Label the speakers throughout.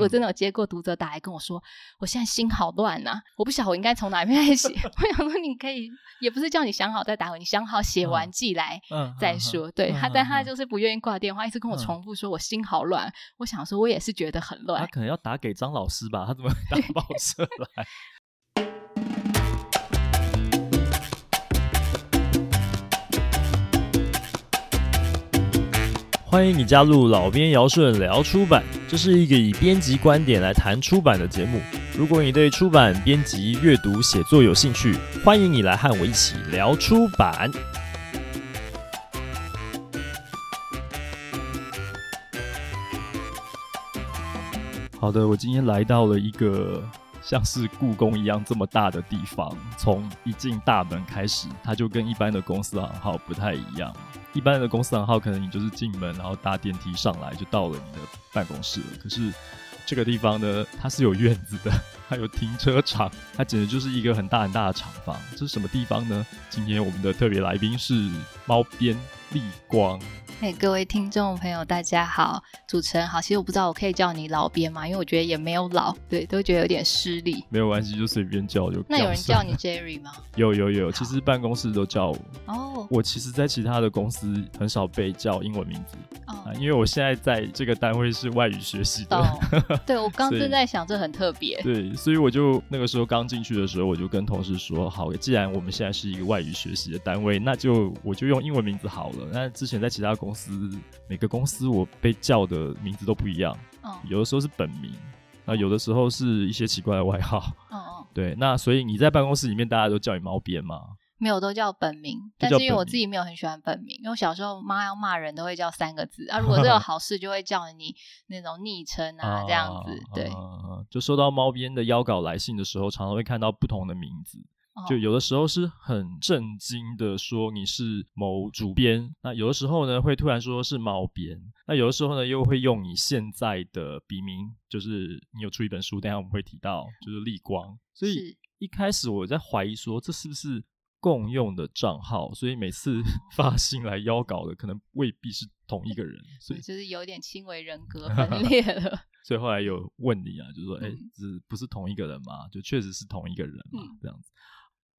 Speaker 1: 我真的有接过读者打来跟我说，我现在心好乱呐，我不晓得我应该从哪边开始写。我想说，你可以也不是叫你想好再打回，你想好写完寄来再说。对他，但他就是不愿意挂电话，一直跟我重复说我心好乱。我想说，我也是觉得很乱。
Speaker 2: 他可能要打给张老师吧？他怎么打报社来？欢迎你加入老编姚顺聊出版，这是一个以编辑观点来谈出版的节目。如果你对出版、编辑、阅读、写作有兴趣，欢迎你来和我一起聊出版。好的，我今天来到了一个像是故宫一样这么大的地方，从一进大门开始，它就跟一般的公司行号不太一样。一般的公司行号，可能你就是进门，然后搭电梯上来就到了你的办公室了。可是这个地方呢，它是有院子的，还有停车场，它简直就是一个很大很大的厂房。这是什么地方呢？今天我们的特别来宾是猫边立光。
Speaker 1: 嘿，hey, 各位听众朋友，大家好，主持人好。其实我不知道我可以叫你老编吗？因为我觉得也没有老，对，都觉得有点失礼。
Speaker 2: 没有关系，就随便叫就。
Speaker 1: 那有人叫你 Jerry 吗？
Speaker 2: 有有有，其实办公室都叫我。
Speaker 1: 哦。Oh.
Speaker 2: 我其实，在其他的公司很少被叫英文名字。哦。Oh. 啊，因为我现在在这个单位是外语学习的。
Speaker 1: Oh. 对，我刚正在想，这很特别。
Speaker 2: 对，所以我就那个时候刚进去的时候，我就跟同事说：“好，既然我们现在是一个外语学习的单位，那就我就用英文名字好了。”那之前在其他公司。每个公司我被叫的名字都不一样，哦、有的时候是本名，那有的时候是一些奇怪的外号。哦哦，对，那所以你在办公室里面大家都叫你猫边吗？
Speaker 1: 没有，都叫本名。但是因为我自己没有很喜欢本名，因为我小时候妈要骂人都会叫三个字啊，如果是有好事就会叫你那种昵称啊这样子。对、
Speaker 2: 啊，就收到猫边的邀稿来信的时候，常常会看到不同的名字。就有的时候是很震惊的说你是某主编，那有的时候呢会突然说是猫编，那有的时候呢又会用你现在的笔名，就是你有出一本书，等下我们会提到，就是立光。所以一开始我在怀疑说这是不是共用的账号，所以每次 发信来邀稿的可能未必是同一个人，所以
Speaker 1: 就是有点轻微人格 分裂了。
Speaker 2: 所以后来有问你啊，就是说，哎、欸，是不是同一个人嘛？就确实是同一个人嘛，嗯、这样子。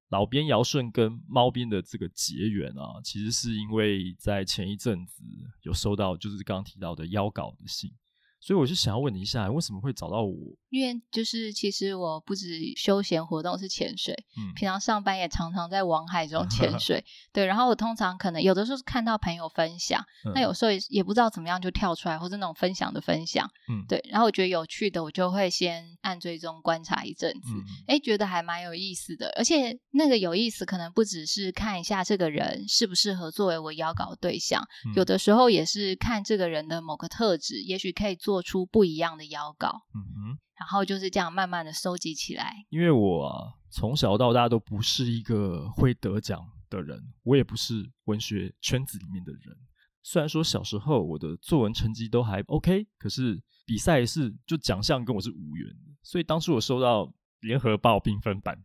Speaker 2: 老编姚顺跟猫边的这个结缘啊，其实是因为在前一阵子有收到，就是刚刚提到的邀稿的信。所以我是想要问你一下，为什么会找到我？
Speaker 1: 因为就是其实我不止休闲活动是潜水，嗯，平常上班也常常在网海中潜 水，对。然后我通常可能有的时候是看到朋友分享，嗯、那有时候也也不知道怎么样就跳出来，或者那种分享的分享，嗯，对。然后我觉得有趣的，我就会先按追踪观察一阵子，哎、嗯，觉得还蛮有意思的。而且那个有意思，可能不只是看一下这个人适不适合作为我邀稿对象，嗯、有的时候也是看这个人的某个特质，也许可以做出不一样的邀稿，嗯哼，然后就是这样慢慢的收集起来。
Speaker 2: 因为我啊，从小到大都不是一个会得奖的人，我也不是文学圈子里面的人。虽然说小时候我的作文成绩都还 OK，可是比赛是就奖项跟我是无缘的。所以当初我收到联合报缤纷版、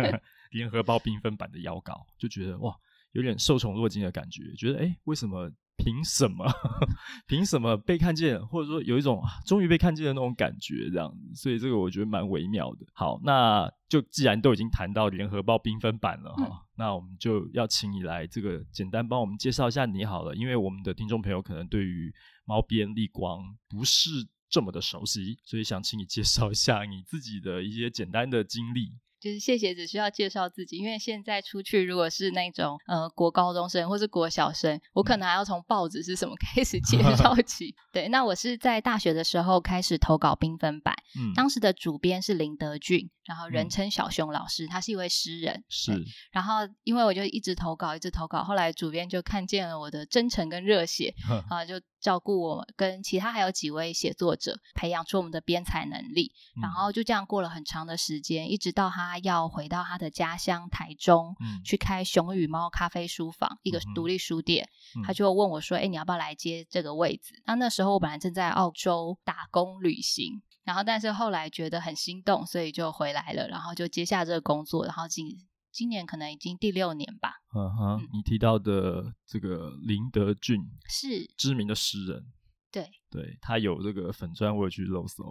Speaker 2: 联合报缤纷版的邀稿，就觉得哇，有点受宠若惊的感觉，觉得哎，为什么？凭什么？凭什么被看见？或者说有一种终于被看见的那种感觉，这样子。所以这个我觉得蛮微妙的。好，那就既然都已经谈到联合报缤纷版了哈，嗯、那我们就要请你来这个简单帮我们介绍一下你好了，因为我们的听众朋友可能对于猫边立光不是这么的熟悉，所以想请你介绍一下你自己的一些简单的经历。
Speaker 1: 就是谢谢，只需要介绍自己，因为现在出去如果是那种呃国高中生或是国小生，我可能还要从报纸是什么 开始介 绍起。对，那我是在大学的时候开始投稿缤纷版，嗯，当时的主编是林德俊，然后人称小熊老师，他是一位诗人，是。然后因为我就一直投稿，一直投稿，后来主编就看见了我的真诚跟热血，啊，就。照顾我跟其他还有几位写作者，培养出我们的编采能力，嗯、然后就这样过了很长的时间，一直到他要回到他的家乡台中，嗯、去开熊与猫咖啡书房，一个独立书店，嗯、他就问我说：“哎、欸，你要不要来接这个位置？”那那时候我本来正在澳洲打工旅行，然后但是后来觉得很心动，所以就回来了，然后就接下这个工作，然后今。今年可能已经第六年吧。
Speaker 2: 嗯哼，你提到的这个林德俊
Speaker 1: 是。
Speaker 2: 知名的诗人，
Speaker 1: 对，
Speaker 2: 对他有这个粉砖，我也去露搜，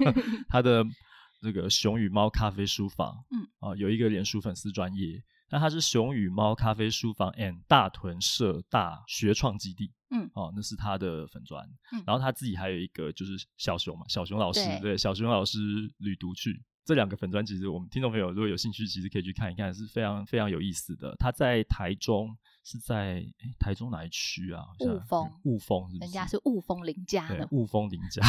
Speaker 2: 他的这个熊与猫咖啡书房，嗯。啊，有一个脸书粉丝专页，那他是熊与猫咖啡书房 and 大屯社大学创基地，嗯哦，那是他的粉专，嗯，然后他自己还有一个就是小熊嘛，小熊老师，对，对，小熊老师旅读去。这两个粉专，其实我们听众朋友如果有兴趣，其实可以去看一看，是非常非常有意思的。他在台中，是在台中哪一区啊？
Speaker 1: 雾峰，
Speaker 2: 雾峰，
Speaker 1: 人家是雾峰林家的，
Speaker 2: 雾峰林家。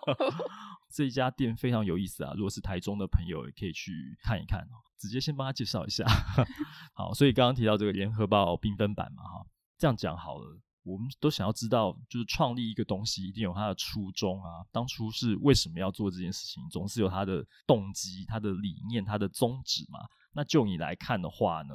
Speaker 2: 这一家店非常有意思啊！如果是台中的朋友，也可以去看一看哦。直接先帮他介绍一下。好，所以刚刚提到这个联合报缤纷版嘛，哈，这样讲好了。我们都想要知道，就是创立一个东西一定有它的初衷啊，当初是为什么要做这件事情，总是有它的动机、它的理念、它的宗旨嘛。那就你来看的话呢，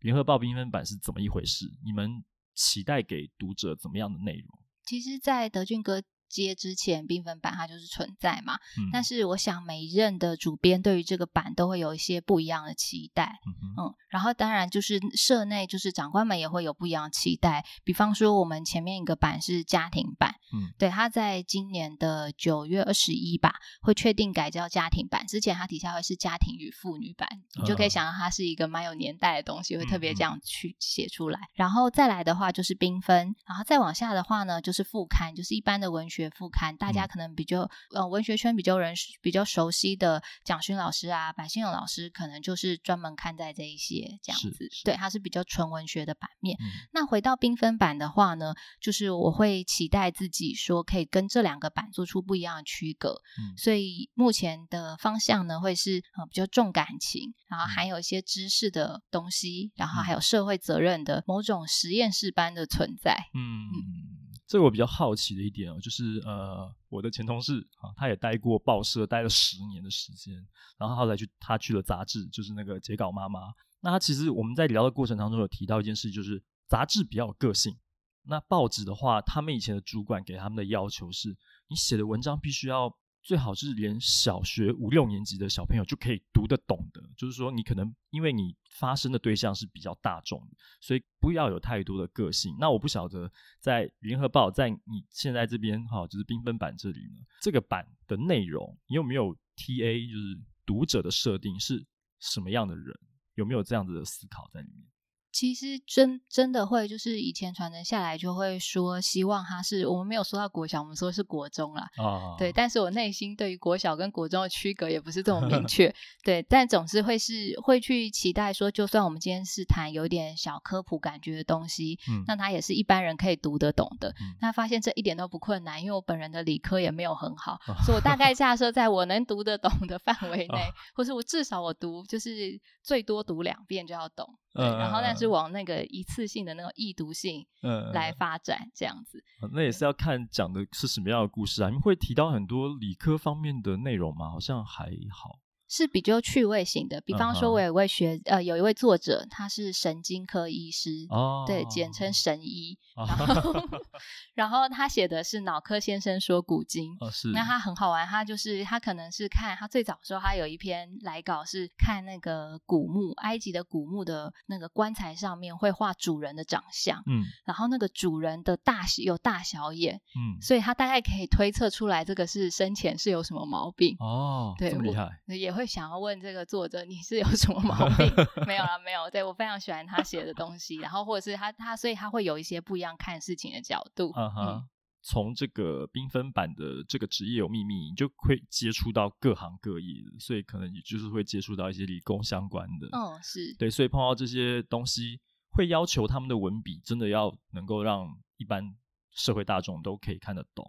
Speaker 2: 联合报缤纷版是怎么一回事？你们期待给读者怎么样的内容？
Speaker 1: 其实，在德俊哥。接之前，缤纷版它就是存在嘛。嗯、但是我想每一任的主编对于这个版都会有一些不一样的期待。嗯，嗯，然后当然就是社内就是长官们也会有不一样的期待。比方说我们前面一个版是家庭版，嗯，对，它在今年的九月二十一吧会确定改叫家庭版。之前它底下会是家庭与妇女版，你就可以想到它是一个蛮有年代的东西，会特别这样去写出来。然后再来的话就是缤纷，然后再往下的话呢就是副刊，就是一般的文学。副刊，大家可能比较呃文学圈比较人比较熟悉的蒋勋老师啊，白先勇老师，可能就是专门看在这一些这样子，对，它是比较纯文学的版面。嗯、那回到缤纷版的话呢，就是我会期待自己说可以跟这两个版做出不一样的区隔。嗯、所以目前的方向呢，会是呃比较重感情，然后还有一些知识的东西，然后还有社会责任的某种实验室般的存在。嗯。嗯
Speaker 2: 这个我比较好奇的一点哦，就是呃，我的前同事啊，他也待过报社，待了十年的时间，然后后来去他去了杂志，就是那个截稿妈妈。那他其实我们在聊的过程当中有提到一件事，就是杂志比较有个性。那报纸的话，他们以前的主管给他们的要求是，你写的文章必须要。最好是连小学五六年级的小朋友就可以读得懂的，就是说你可能因为你发声的对象是比较大众，所以不要有太多的个性。那我不晓得在联合报，在你现在这边哈，就是缤纷版这里呢，这个版的内容你有没有 TA，就是读者的设定是什么样的人？有没有这样子的思考在里面？
Speaker 1: 其实真真的会，就是以前传承下来就会说，希望他是我们没有说到国小，我们说是国中啦。哦，对，但是我内心对于国小跟国中的区隔也不是这么明 确。对，但总是会是会去期待说，就算我们今天是谈有点小科普感觉的东西，嗯，那他也是一般人可以读得懂的。嗯，那发现这一点都不困难，因为我本人的理科也没有很好，哦，所以我大概 假设在我能读得懂的范围内，哦，或是我至少我读就是最多读两遍就要懂。对，然后但是往那个一次性的那种易读性来发展，这样子。
Speaker 2: 嗯，那也是要看讲的是什么样的故事啊？你们会提到很多理科方面的内容吗？好像还好。
Speaker 1: 是比较趣味型的，比方说，我有一位学、uh. 呃，有一位作者，他是神经科医师，oh. 对，简称神医。然后，然后他写的是《脑科先生说古今》，oh, 是。那他很好玩，他就是他可能是看他最早的时候，他有一篇来稿是看那个古墓，埃及的古墓的那个棺材上面会画主人的长相，嗯，然后那个主人的大有大小眼，嗯，所以他大概可以推测出来这个是生前是有什么毛病哦，oh, 对，这么厉害，也会。会想要问这个作者，你是有什么毛病？没有啦，没有。对，我非常喜欢他写的东西，然后或者是他他，所以他会有一些不一样看事情的角度。Uh huh. 嗯，
Speaker 2: 从这个缤纷版的这个职业有秘密，你就会接触到各行各业的，所以可能也就是会接触到一些理工相关的。
Speaker 1: 嗯，是
Speaker 2: 对，所以碰到这些东西，会要求他们的文笔真的要能够让一般社会大众都可以看得懂。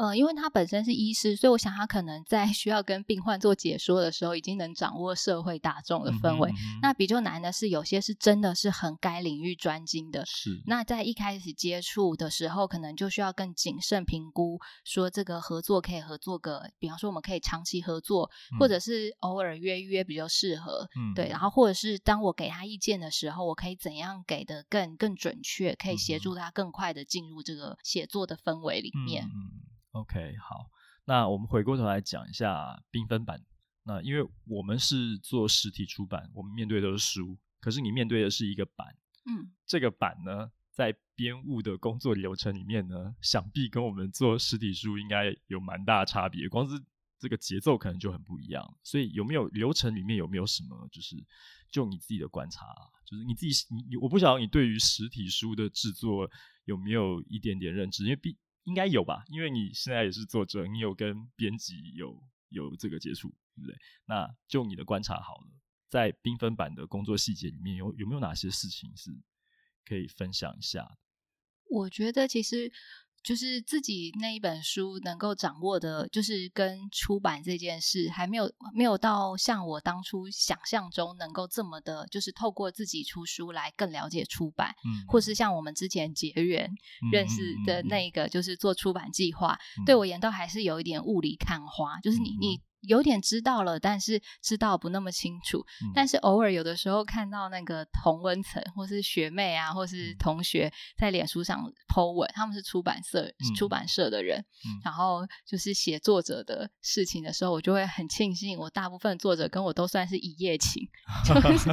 Speaker 1: 嗯，因为他本身是医师，所以我想他可能在 需要跟病患做解说的时候，已经能掌握社会大众的氛围。嗯嗯。那比较难的是，有些是真的是很该领域专精的。是。那在一开始接触的时候，可能就需要更谨慎评估，说这个合作可以合作个，比方说我们可以长期合作，嗯、或者是偶尔约一约比较适合。嗯。对，然后或者是当我给他意见的时候，我可以怎样给的更更准确，可以协助他更快的进入这个写作的氛围里面。嗯。嗯
Speaker 2: OK，好，那我们回过头来讲一下缤纷版。那因为我们是做实体出版，我们面对的是书，可是你面对的是一个版。嗯，这个版呢，在编务的工作流程里面呢，想必跟我们做实体书应该有蛮大的差别。光是这个节奏可能就很不一样。所以有没有流程里面有没有什么，就是就你自己的观察，啊就是你自己你我不晓得你对于实体书的制作有没有一点点认知，因为必应该有吧，因为你现在也是作者，你有跟编辑有有这个接触，对不对？那就你的观察好了，在缤纷版的工作细节里面有有没有哪些事情是可以分享一下？
Speaker 1: 我觉得其实就是自己那一本书能够掌握的，就是跟出版这件事还没有没有到像我当初想象中能够这么的，就是透过自己出书来更了解出版，嗯，或是像我们之前结缘认识的那个，就是做出版计划，嗯，对我而言都还是有一点雾里看花，就是你你。有点知道了，但是知道不那么清楚。嗯、但是偶尔有的时候看到那个同温层，或是学妹啊，或是同学在脸书上 po 文，他们是出版社、嗯、出版社的人，嗯、然后就是写作者的事情的时候，我就会很庆幸，我大部分作者跟我都算是一夜情，就 是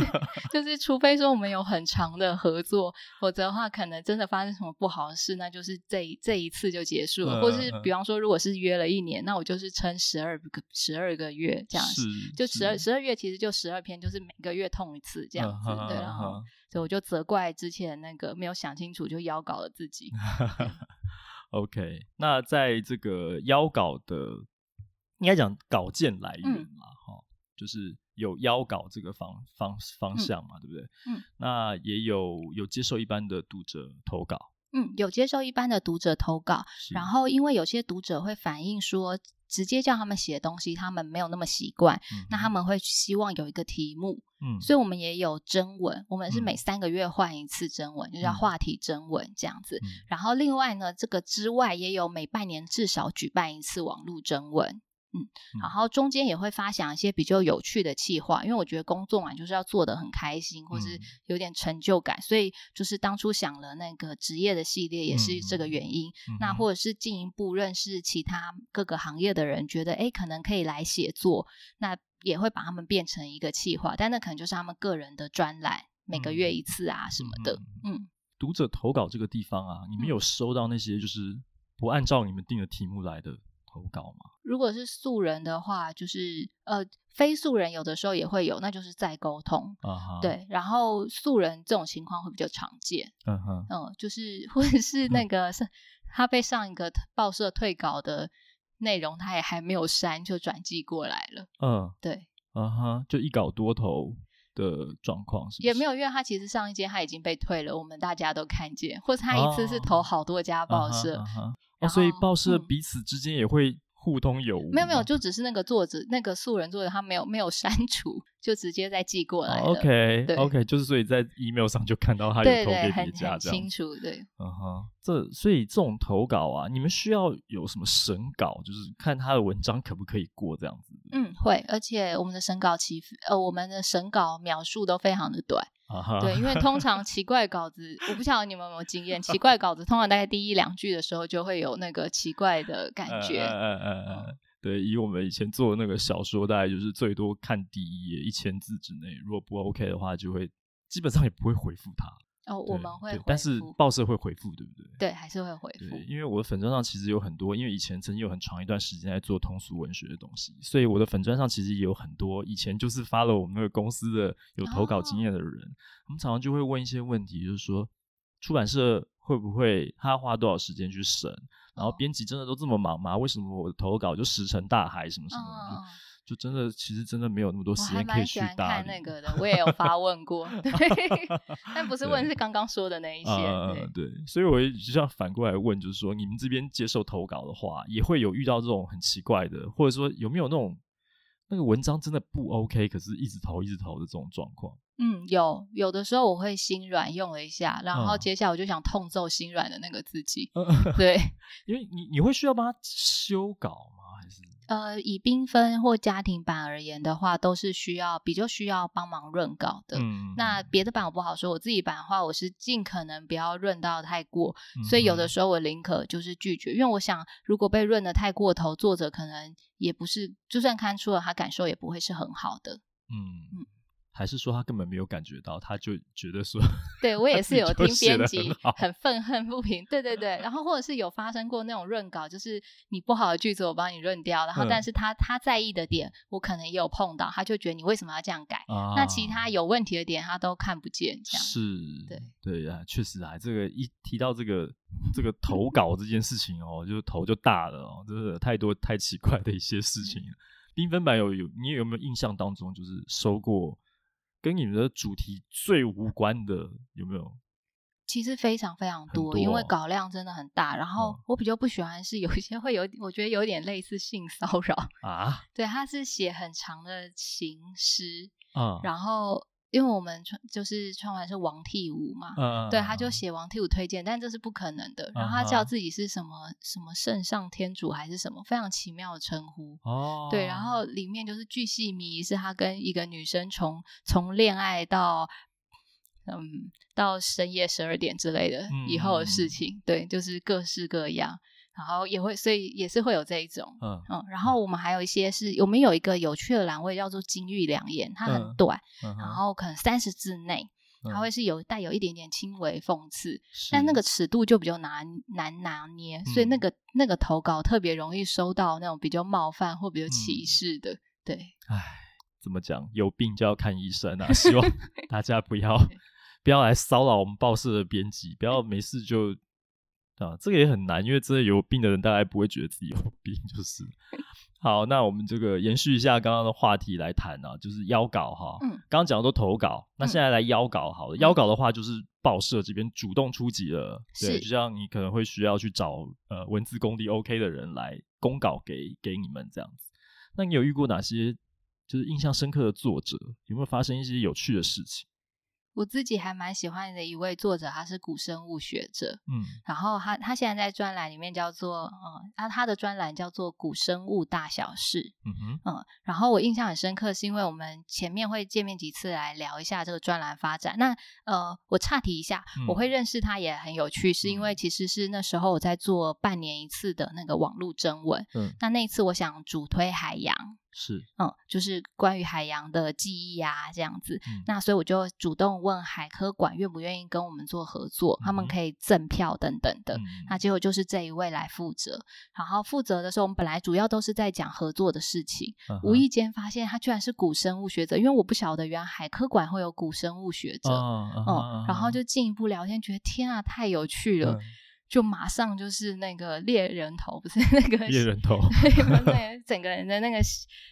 Speaker 1: 就是，除非说我们有很长的合作，否则的话，可能真的发生什么不好的事，那就是这这一次就结束了。嗯、或是比方说，如果是约了一年，那我就是撑十二个十。十二个月这样子，就十二十二月其实就十二篇，就是每个月痛一次这样子，嗯、对，然后所以我就责怪之前那个没有想清楚就邀稿了自己。
Speaker 2: OK，那在这个邀稿的，应该讲稿件来源嘛，哈、嗯，就是有邀稿这个方方方向嘛，嗯、对不对？嗯，那也有有接受一般的读者投稿，
Speaker 1: 嗯，有接受一般的读者投稿，然后因为有些读者会反映说。直接叫他们写东西，他们没有那么习惯。嗯、那他们会希望有一个题目，嗯，所以我们也有征文，我们是每三个月换一次征文，嗯、就叫话题征文这样子。嗯、然后另外呢，这个之外也有每半年至少举办一次网络征文。嗯，然后中间也会发想一些比较有趣的企划，因为我觉得工作嘛，就是要做的很开心，或是有点成就感，所以就是当初想了那个职业的系列，也是这个原因。那或者是进一步认识其他各个行业的人，觉得哎可能可以来写作，那也会把他们变成一个企划，但那可能就是他们个人的专栏，每个月一次啊什么的。嗯，
Speaker 2: 读者投稿这个地方啊，你们有收到那些就是不按照你们定的题目来的？投稿吗？
Speaker 1: 如果是素人的话，就是呃，非素人有的时候也会有，那就是再沟通。Uh huh. 对，然后素人这种情况会比较常见。嗯哼、uh，huh. 嗯，就是或者是那个是他被上一个报社退稿的内容，他也还没有删就转寄过来了。嗯、uh，huh. 对，
Speaker 2: 啊哈，就一稿多投的状况是，是？
Speaker 1: 也没有，因为他其实上一届他已经被退了，我们大家都看见，或者他一次是投好多家报社。Uh huh. uh huh.
Speaker 2: 哦，所以报社彼此之间也会互通有无、嗯。没有
Speaker 1: 没有，就只是那个作者，那个素人作者，他没有没有删除，就直接再寄过来。
Speaker 2: OK 对 OK，就是所以在 email 上就看到他有投给别家，这样
Speaker 1: 很清楚。对，
Speaker 2: 嗯哼，这所以这种投稿啊，你们需要有什么审稿，就是看他的文章可不可以过这样子。
Speaker 1: 嗯，会，而且我们的审稿期，呃，我们的审稿描述都非常的短。Uh. 对，因为 通常奇怪稿子，我不晓得你们有没有经验，奇怪稿子通常大概第一两句的时候就会有那个奇怪的感觉。嗯嗯嗯嗯，
Speaker 2: 对，以我们以前做的那个小说，大概就是最多看第一页一千字之内，如果不 OK 的话，就会基本上也不会回复他。
Speaker 1: 哦，我们会，
Speaker 2: 但是报社会回复，对不对？
Speaker 1: 对，还是会回复。
Speaker 2: 因为我的粉砖上其实有很多，因为以前曾经有很长一段时间在做通俗文学的东西，所以我的粉砖上其实也有很多以前就是 follow 我们那个公司的有投稿经验的人，哦、他们常常就会问一些问题，就是说出版社会不会他花多少时间去审，然后编辑真的都这么忙吗？为什么我的投稿就石沉大海什么什么的？哦就真的，其实真的没有那么多时间可以去看
Speaker 1: 那个的。我也有发问过，对，但不是问，是刚刚说的那一些。
Speaker 2: 对，对，所以我也就像反过来问，就是说，你们这边接受投稿的话，也会有遇到这种很奇怪的，或者说有没有那种那个文章真的不 OK，可是一直投一直投的这种状况？
Speaker 1: 嗯，有，有的时候我会心软用了一下，然后接下来我就想痛揍心软的那个自己。对，
Speaker 2: 因为你你会需要帮他修稿吗？还是？
Speaker 1: 呃，以缤纷或家庭版而言的话，都是需要比较需要帮忙润稿的。嗯，那别的版我不好说，我自己版的话，我是尽可能不要润到太过，嗯、所以有的时候我宁可就是拒绝，因为我想如果被润的太过头，作者可能也不是，就算看出了他感受也不会是很好的。
Speaker 2: 嗯嗯，还是说他根本没有感觉到，他就觉得说，
Speaker 1: 对我也是有听编辑
Speaker 2: 很，
Speaker 1: 很愤恨不平，对对对，然后或者是有发生过那种润稿，就是你不好的句子我帮你润掉，然后但是他、嗯、他在意的点我可能也有碰到，他就觉得你为什么要这样改？啊、那其他有问题的点他都看不见，这样
Speaker 2: 是，对对啊，确实啊，这个一提到这个这个投稿这件事情哦，就头就大了哦，就是太多太奇怪的一些事情。缤纷版有有你有没有印象当中就是收过？跟你们的主题最无关的有没有？
Speaker 1: 其实非常非常多，多因为稿量真的很大。然后我比较不喜欢是有一些会有，我觉得有点类似性骚扰啊。对，他是写很长的情诗啊，然后。因为我们穿就是穿完是王替武嘛，嗯、对，他就写王替武推荐，但这是不可能的。然后他叫自己是什么、嗯、什么圣上天主还是什么，非常奇妙的称呼。哦，对，然后里面就是巨细靡遗，是他跟一个女生从从恋爱到嗯到深夜十二点之类的以后的事情，嗯、对，就是各式各样。然后也会，所以也是会有这一种，嗯嗯。然后我们还有一些是，我们有一个有趣的栏位叫做“金玉良言”，它很短，嗯嗯、然后可能三十字内，它会是有带有一点点轻微讽刺，嗯、但那个尺度就比较难难拿捏，所以那个那个投稿特别容易收到那种比较冒犯或比较歧视的，嗯、对。
Speaker 2: 唉，怎么讲？有病就要看医生啊！希望 大家不要 不要来骚扰我们报社的编辑，不要没事就。啊，这个也很难，因为真的有病的人大概不会觉得自己有病，就是。好，那我们这个延续一下刚刚的话题来谈啊，就是邀稿哈。嗯。刚刚讲的都投稿，那现在来邀稿好了。嗯、邀稿的话，就是报社这边主动出击了。是。对，就像你可能会需要去找呃文字功底 OK 的人来公稿给给你们这样子。那你有遇过哪些就是印象深刻的作者？有没有发生一些有趣的事情？
Speaker 1: 我自己还蛮喜欢的一位作者，他是古生物学者，嗯，然后他他现在在专栏里面叫做，嗯，他他的专栏叫做《古生物大小事》，嗯哼，嗯，然后我印象很深刻，是因为我们前面会见面几次来聊一下这个专栏发展。那呃，我岔题一下，嗯、我会认识他也很有趣，是因为其实是那时候我在做半年一次的那个网络征文，嗯，那那一次我想主推海洋。
Speaker 2: 是，
Speaker 1: 嗯，就是关于海洋的记忆啊，这样子。嗯、那所以我就主动问海科馆愿不愿意跟我们做合作，嗯、他们可以赠票等等的。嗯、那结果就是这一位来负责。然后负责的时候，我们本来主要都是在讲合作的事情，嗯、无意间发现他居然是古生物学者，因为我不晓得原来海科馆会有古生物学者。嗯，嗯嗯然后就进一步聊天，觉得天啊，太有趣了。嗯就马上就是那个猎人头，不是那个
Speaker 2: 猎人头，
Speaker 1: 对，整个人的那个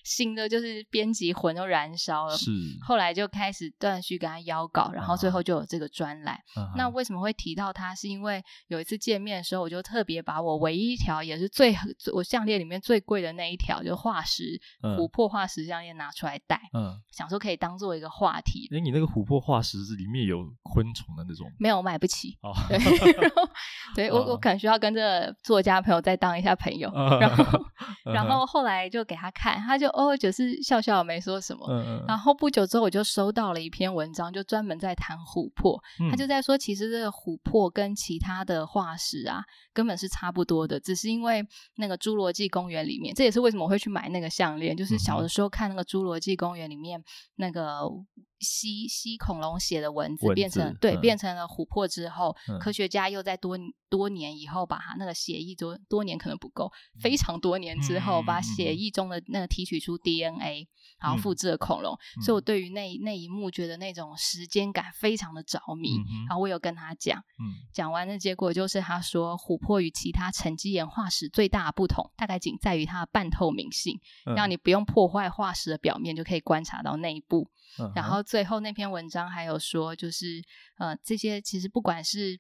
Speaker 1: 新的就是编辑魂都燃烧了。是，后来就开始断续跟他邀稿，然后最后就有这个专栏。啊、那为什么会提到他？是因为有一次见面的时候，我就特别把我唯一一条也是最我项链里面最贵的那一条，就化石琥珀化石项链拿出来戴，嗯，想说可以当做一个话题。
Speaker 2: 哎，你那个琥珀化石是里面有昆虫的那种？
Speaker 1: 没有，我买不起。哦，对。对 我我可能需要跟这个作家朋友再当一下朋友，嗯、然后、嗯、然后后来就给他看，他就哦就是笑笑没说什么。嗯、然后不久之后我就收到了一篇文章，就专门在谈琥珀。嗯、他就在说，其实这个琥珀跟其他的化石啊根本是差不多的，只是因为那个侏罗纪公园里面，这也是为什么我会去买那个项链，就是小的时候看那个侏罗纪公园里面那个。吸吸恐龙血的蚊子变成对，嗯、变成了琥珀之后，嗯、科学家又在多多年以后把它那个血液多多年可能不够，嗯、非常多年之后把血液中的那个提取出 DNA，、嗯、然后复制了恐龙。嗯、所以我对于那那一幕觉得那种时间感非常的着迷。嗯、然后我有跟他讲，讲、嗯、完的结果就是他说琥珀与其他沉积岩化石最大的不同，大概仅在于它的半透明性，嗯、让你不用破坏化石的表面就可以观察到内部。嗯、然后最后那篇文章还有说，就是呃，这些其实不管是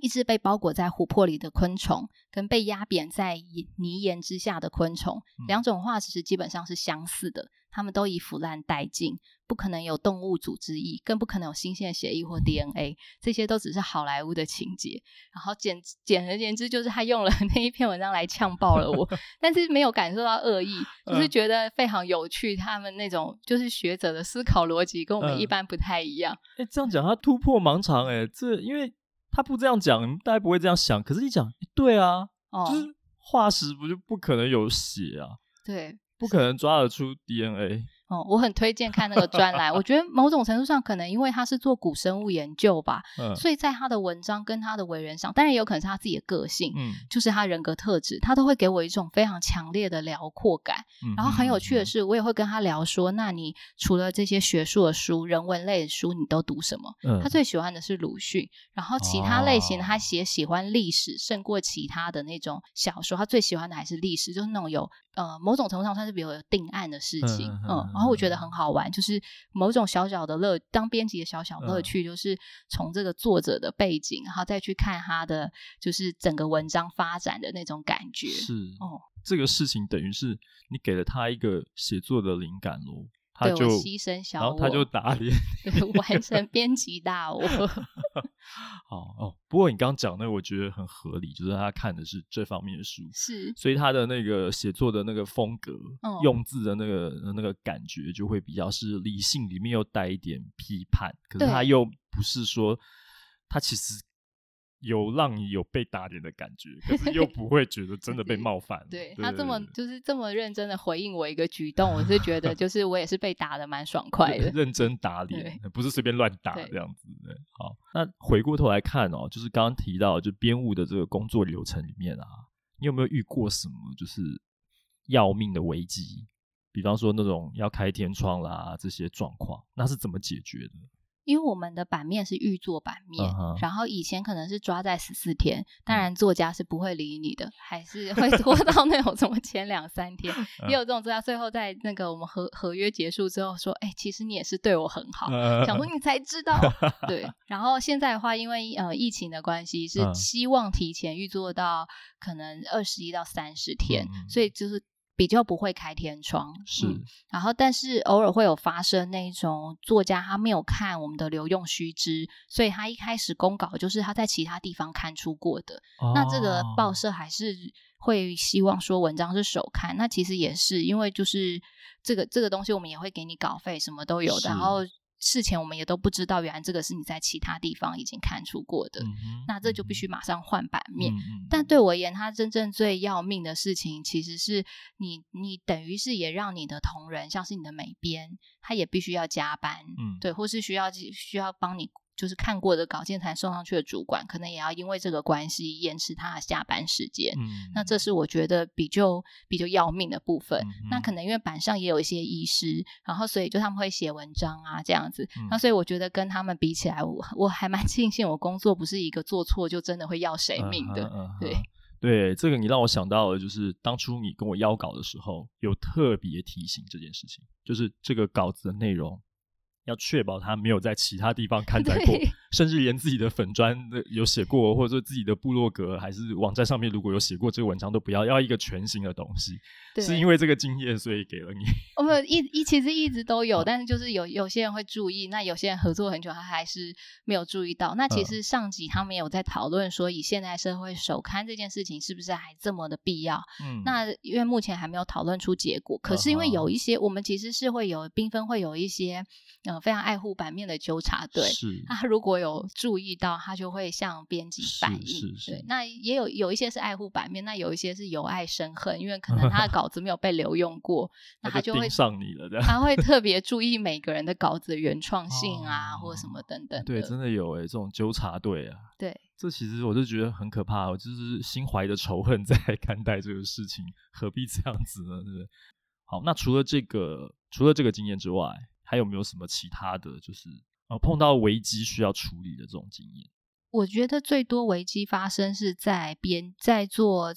Speaker 1: 一只被包裹在琥珀里的昆虫，跟被压扁在泥岩之下的昆虫，嗯、两种化石基本上是相似的。它们都已腐烂殆尽，不可能有动物组织液，更不可能有新鲜血液或 DNA，这些都只是好莱坞的情节。然后简简而言之，就是他用了 那一篇文章来呛爆了我，但是没有感受到恶意，就是觉得非常有趣。他们那种就是学者的思考逻辑跟我们一般不太一样。
Speaker 2: 哎、嗯，这样讲他突破盲肠，哎，这因为他不这样讲，大家不会这样想。可是一讲，对啊，哦、就是化石不就不可能有血啊？
Speaker 1: 对。
Speaker 2: 不可能抓得出 DNA
Speaker 1: 哦，我很推荐看那个专栏。我觉得某种程度上，可能因为他是做古生物研究吧，嗯，所以在他的文章跟他的为人上，当然也有可能是他自己的个性，嗯，就是他人格特质，他都会给我一种非常强烈的辽阔感。嗯，然后很有趣的是，我也会跟他聊说，那你除了这些学术的书、人文类的书，你都读什么？嗯，他最喜欢的是鲁迅，然后其他类型他写喜欢历史胜过其他的那种小说，他最喜欢的还是历史，就是那种有呃某种程度上算是比较有定案的事情，嗯。嗯嗯然后我觉得很好玩，就是某种小小的乐，当编辑的小小乐趣，就是从这个作者的背景，然后再去看他的，就是整个文章发展的那种感觉。
Speaker 2: 是哦，这个事情等于是你给了他一个写作的灵感喽。他就
Speaker 1: 牺牲小我，
Speaker 2: 然后他就打脸，
Speaker 1: 完成编辑大我。
Speaker 2: 好哦，不过你刚刚讲那个，我觉得很合理，就是他看的是这方面的书，
Speaker 1: 是，
Speaker 2: 所以他的那个写作的那个风格，嗯、用字的那个那个感觉，就会比较是理性，里面又带一点批判，可是他又不是说他其实。有让你有被打脸的感觉，可是又不会觉得真的被冒犯。
Speaker 1: 对，对他这么就是这么认真的回应我一个举动，我是觉得 就是我也是被打的蛮爽快的。
Speaker 2: 认真打脸，不是随便乱打这样子。对，好，那回过头来看哦，就是刚刚提到就编务的这个工作流程里面啊，你有没有遇过什么就是要命的危机？比方说那种要开天窗啦这些状况，那是怎么解决的？
Speaker 1: 因为我们的版面是预做版面，uh -huh. 然后以前可能是抓在十四天，当然作家是不会理你的，还是会拖到那种什么前两三天，也有这种作家最后在那个我们合合约结束之后说，哎，其实你也是对我很好，uh -huh. 想说你才知道，对。然后现在的话，因为呃疫情的关系，是希望提前预做到可能二十一到三十天，uh -huh. 所以就是。比较不会开天窗，
Speaker 2: 是、嗯，
Speaker 1: 然后但是偶尔会有发生那种作家他没有看我们的留用须知，所以他一开始公稿就是他在其他地方刊出过的，哦、那这个报社还是会希望说文章是首刊，那其实也是因为就是这个这个东西我们也会给你稿费，什么都有的，然后。事前我们也都不知道，原来这个是你在其他地方已经看出过的，嗯、那这就必须马上换版面。嗯、但对我而言，他真正最要命的事情，其实是你，你等于是也让你的同仁，像是你的美编，他也必须要加班，嗯，对，或是需要需要帮你。就是看过的稿件才送上去的主管，可能也要因为这个关系延迟他的下班时间。嗯，那这是我觉得比较比较要命的部分。嗯。那可能因为板上也有一些医师，然后所以就他们会写文章啊这样子。嗯。那所以我觉得跟他们比起来，我我还蛮庆幸我工作不是一个做错就真的会要谁命的。嗯。对
Speaker 2: 对，这个你让我想到了，就是当初你跟我邀稿的时候，有特别提醒这件事情，就是这个稿子的内容。要确保他没有在其他地方刊载过，甚至连自己的粉砖有写过，或者说自己的部落格还是网站上面如果有写过这个文章都不要，要一个全新的东西。是因为这个经验，所以给了你。
Speaker 1: 我们一一其实一直都有，但是就是有有些人会注意，那有些人合作很久，他还是没有注意到。那其实上集他们有在讨论说，以现代社会首刊这件事情是不是还这么的必要？嗯，那因为目前还没有讨论出结果。可是因为有一些，我们其实是会有缤纷，会有一些嗯、呃、非常爱护版面的纠察队。是，那如果有注意到，他就会向编辑反映。对，那也有有一些是爱护版面，那有一些是由爱生恨，因为可能他的稿。子没有被留用过，那他就会
Speaker 2: 上你了。
Speaker 1: 他 会特别注意每个人的稿子的原创性啊，或者什么等等。
Speaker 2: 对，真的有哎、欸，这种纠察队啊。
Speaker 1: 对，这
Speaker 2: 其实我就觉得很可怕，我就是心怀着仇恨在 看待这个事情，何必这样子呢？对不对？好，那除了这个，除了这个经验之外，还有没有什么其他的就是呃碰到危机需要处理的这种经验？
Speaker 1: 我觉得最多危机发生是在编在做。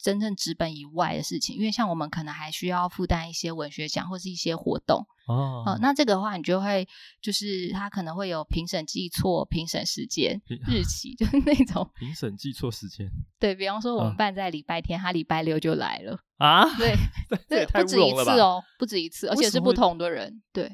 Speaker 1: 真正纸本以外的事情，因为像我们可能还需要负担一些文学奖或是一些活动哦、呃。那这个的话，你就会就是他可能会有评审记错评审时间日期，就是那种
Speaker 2: 评审记错时间。
Speaker 1: 对，比方说，我们办在礼拜天，啊、他礼拜六就来了
Speaker 2: 啊。
Speaker 1: 对，这，不止一次哦，不止一次，而且是不同的人。对，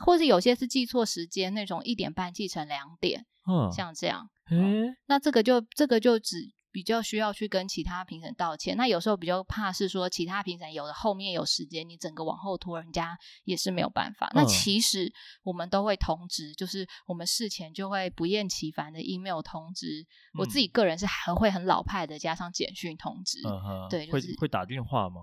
Speaker 1: 或是有些是记错时间，那种一点半记成两点，嗯，像这样。嗯，那这个就这个就只。比较需要去跟其他评审道歉。那有时候比较怕是说其他评审有的后面有时间，你整个往后拖，人家也是没有办法。嗯、那其实我们都会通知，就是我们事前就会不厌其烦的 email 通知。嗯、我自己个人是还会很老派的，加上简讯通知。
Speaker 2: 嗯、
Speaker 1: 对，就是、
Speaker 2: 会会打电话吗？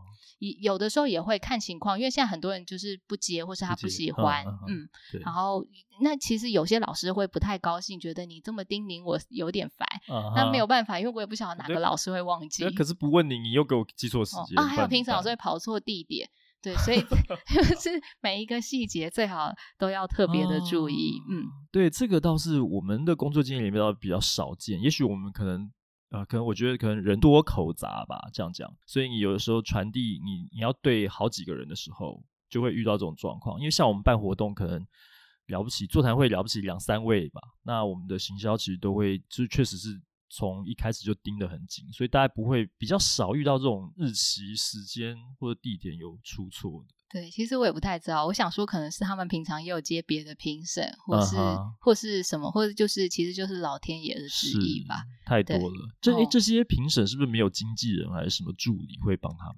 Speaker 1: 有的时候也会看情况，因为现在很多人就是不接，或是他不喜欢。嗯，然后那其实有些老师会不太高兴，觉得你这么叮咛我有点烦。那、uh. 没有办法，因为我也不晓得哪个老师会忘记。
Speaker 2: 可是不问你，你又给我记错时间、
Speaker 1: 哦、啊！还有评审老师会跑错地点，对，所以 就是每一个细节最好都要特别的注意。Uh, 嗯，
Speaker 2: 对，这个倒是我们的工作经验里面倒比较少见。也许我们可能呃，可能我觉得可能人多口杂吧，这样讲。所以你有的时候传递你你要对好几个人的时候，就会遇到这种状况。因为像我们办活动，可能。了不起，座谈会了不起两三位吧。那我们的行销其实都会，就确实是从一开始就盯得很紧，所以大家不会比较少遇到这种日期、时间或者地点有出错的。
Speaker 1: 对，其实我也不太知道。我想说，可能是他们平常也有接别的评审，或是、uh huh. 或是什么，或者就是其实就是老天爷的旨意吧。
Speaker 2: 太多了，这、欸、这些评审是不是没有经纪人还是什么助理会帮他们？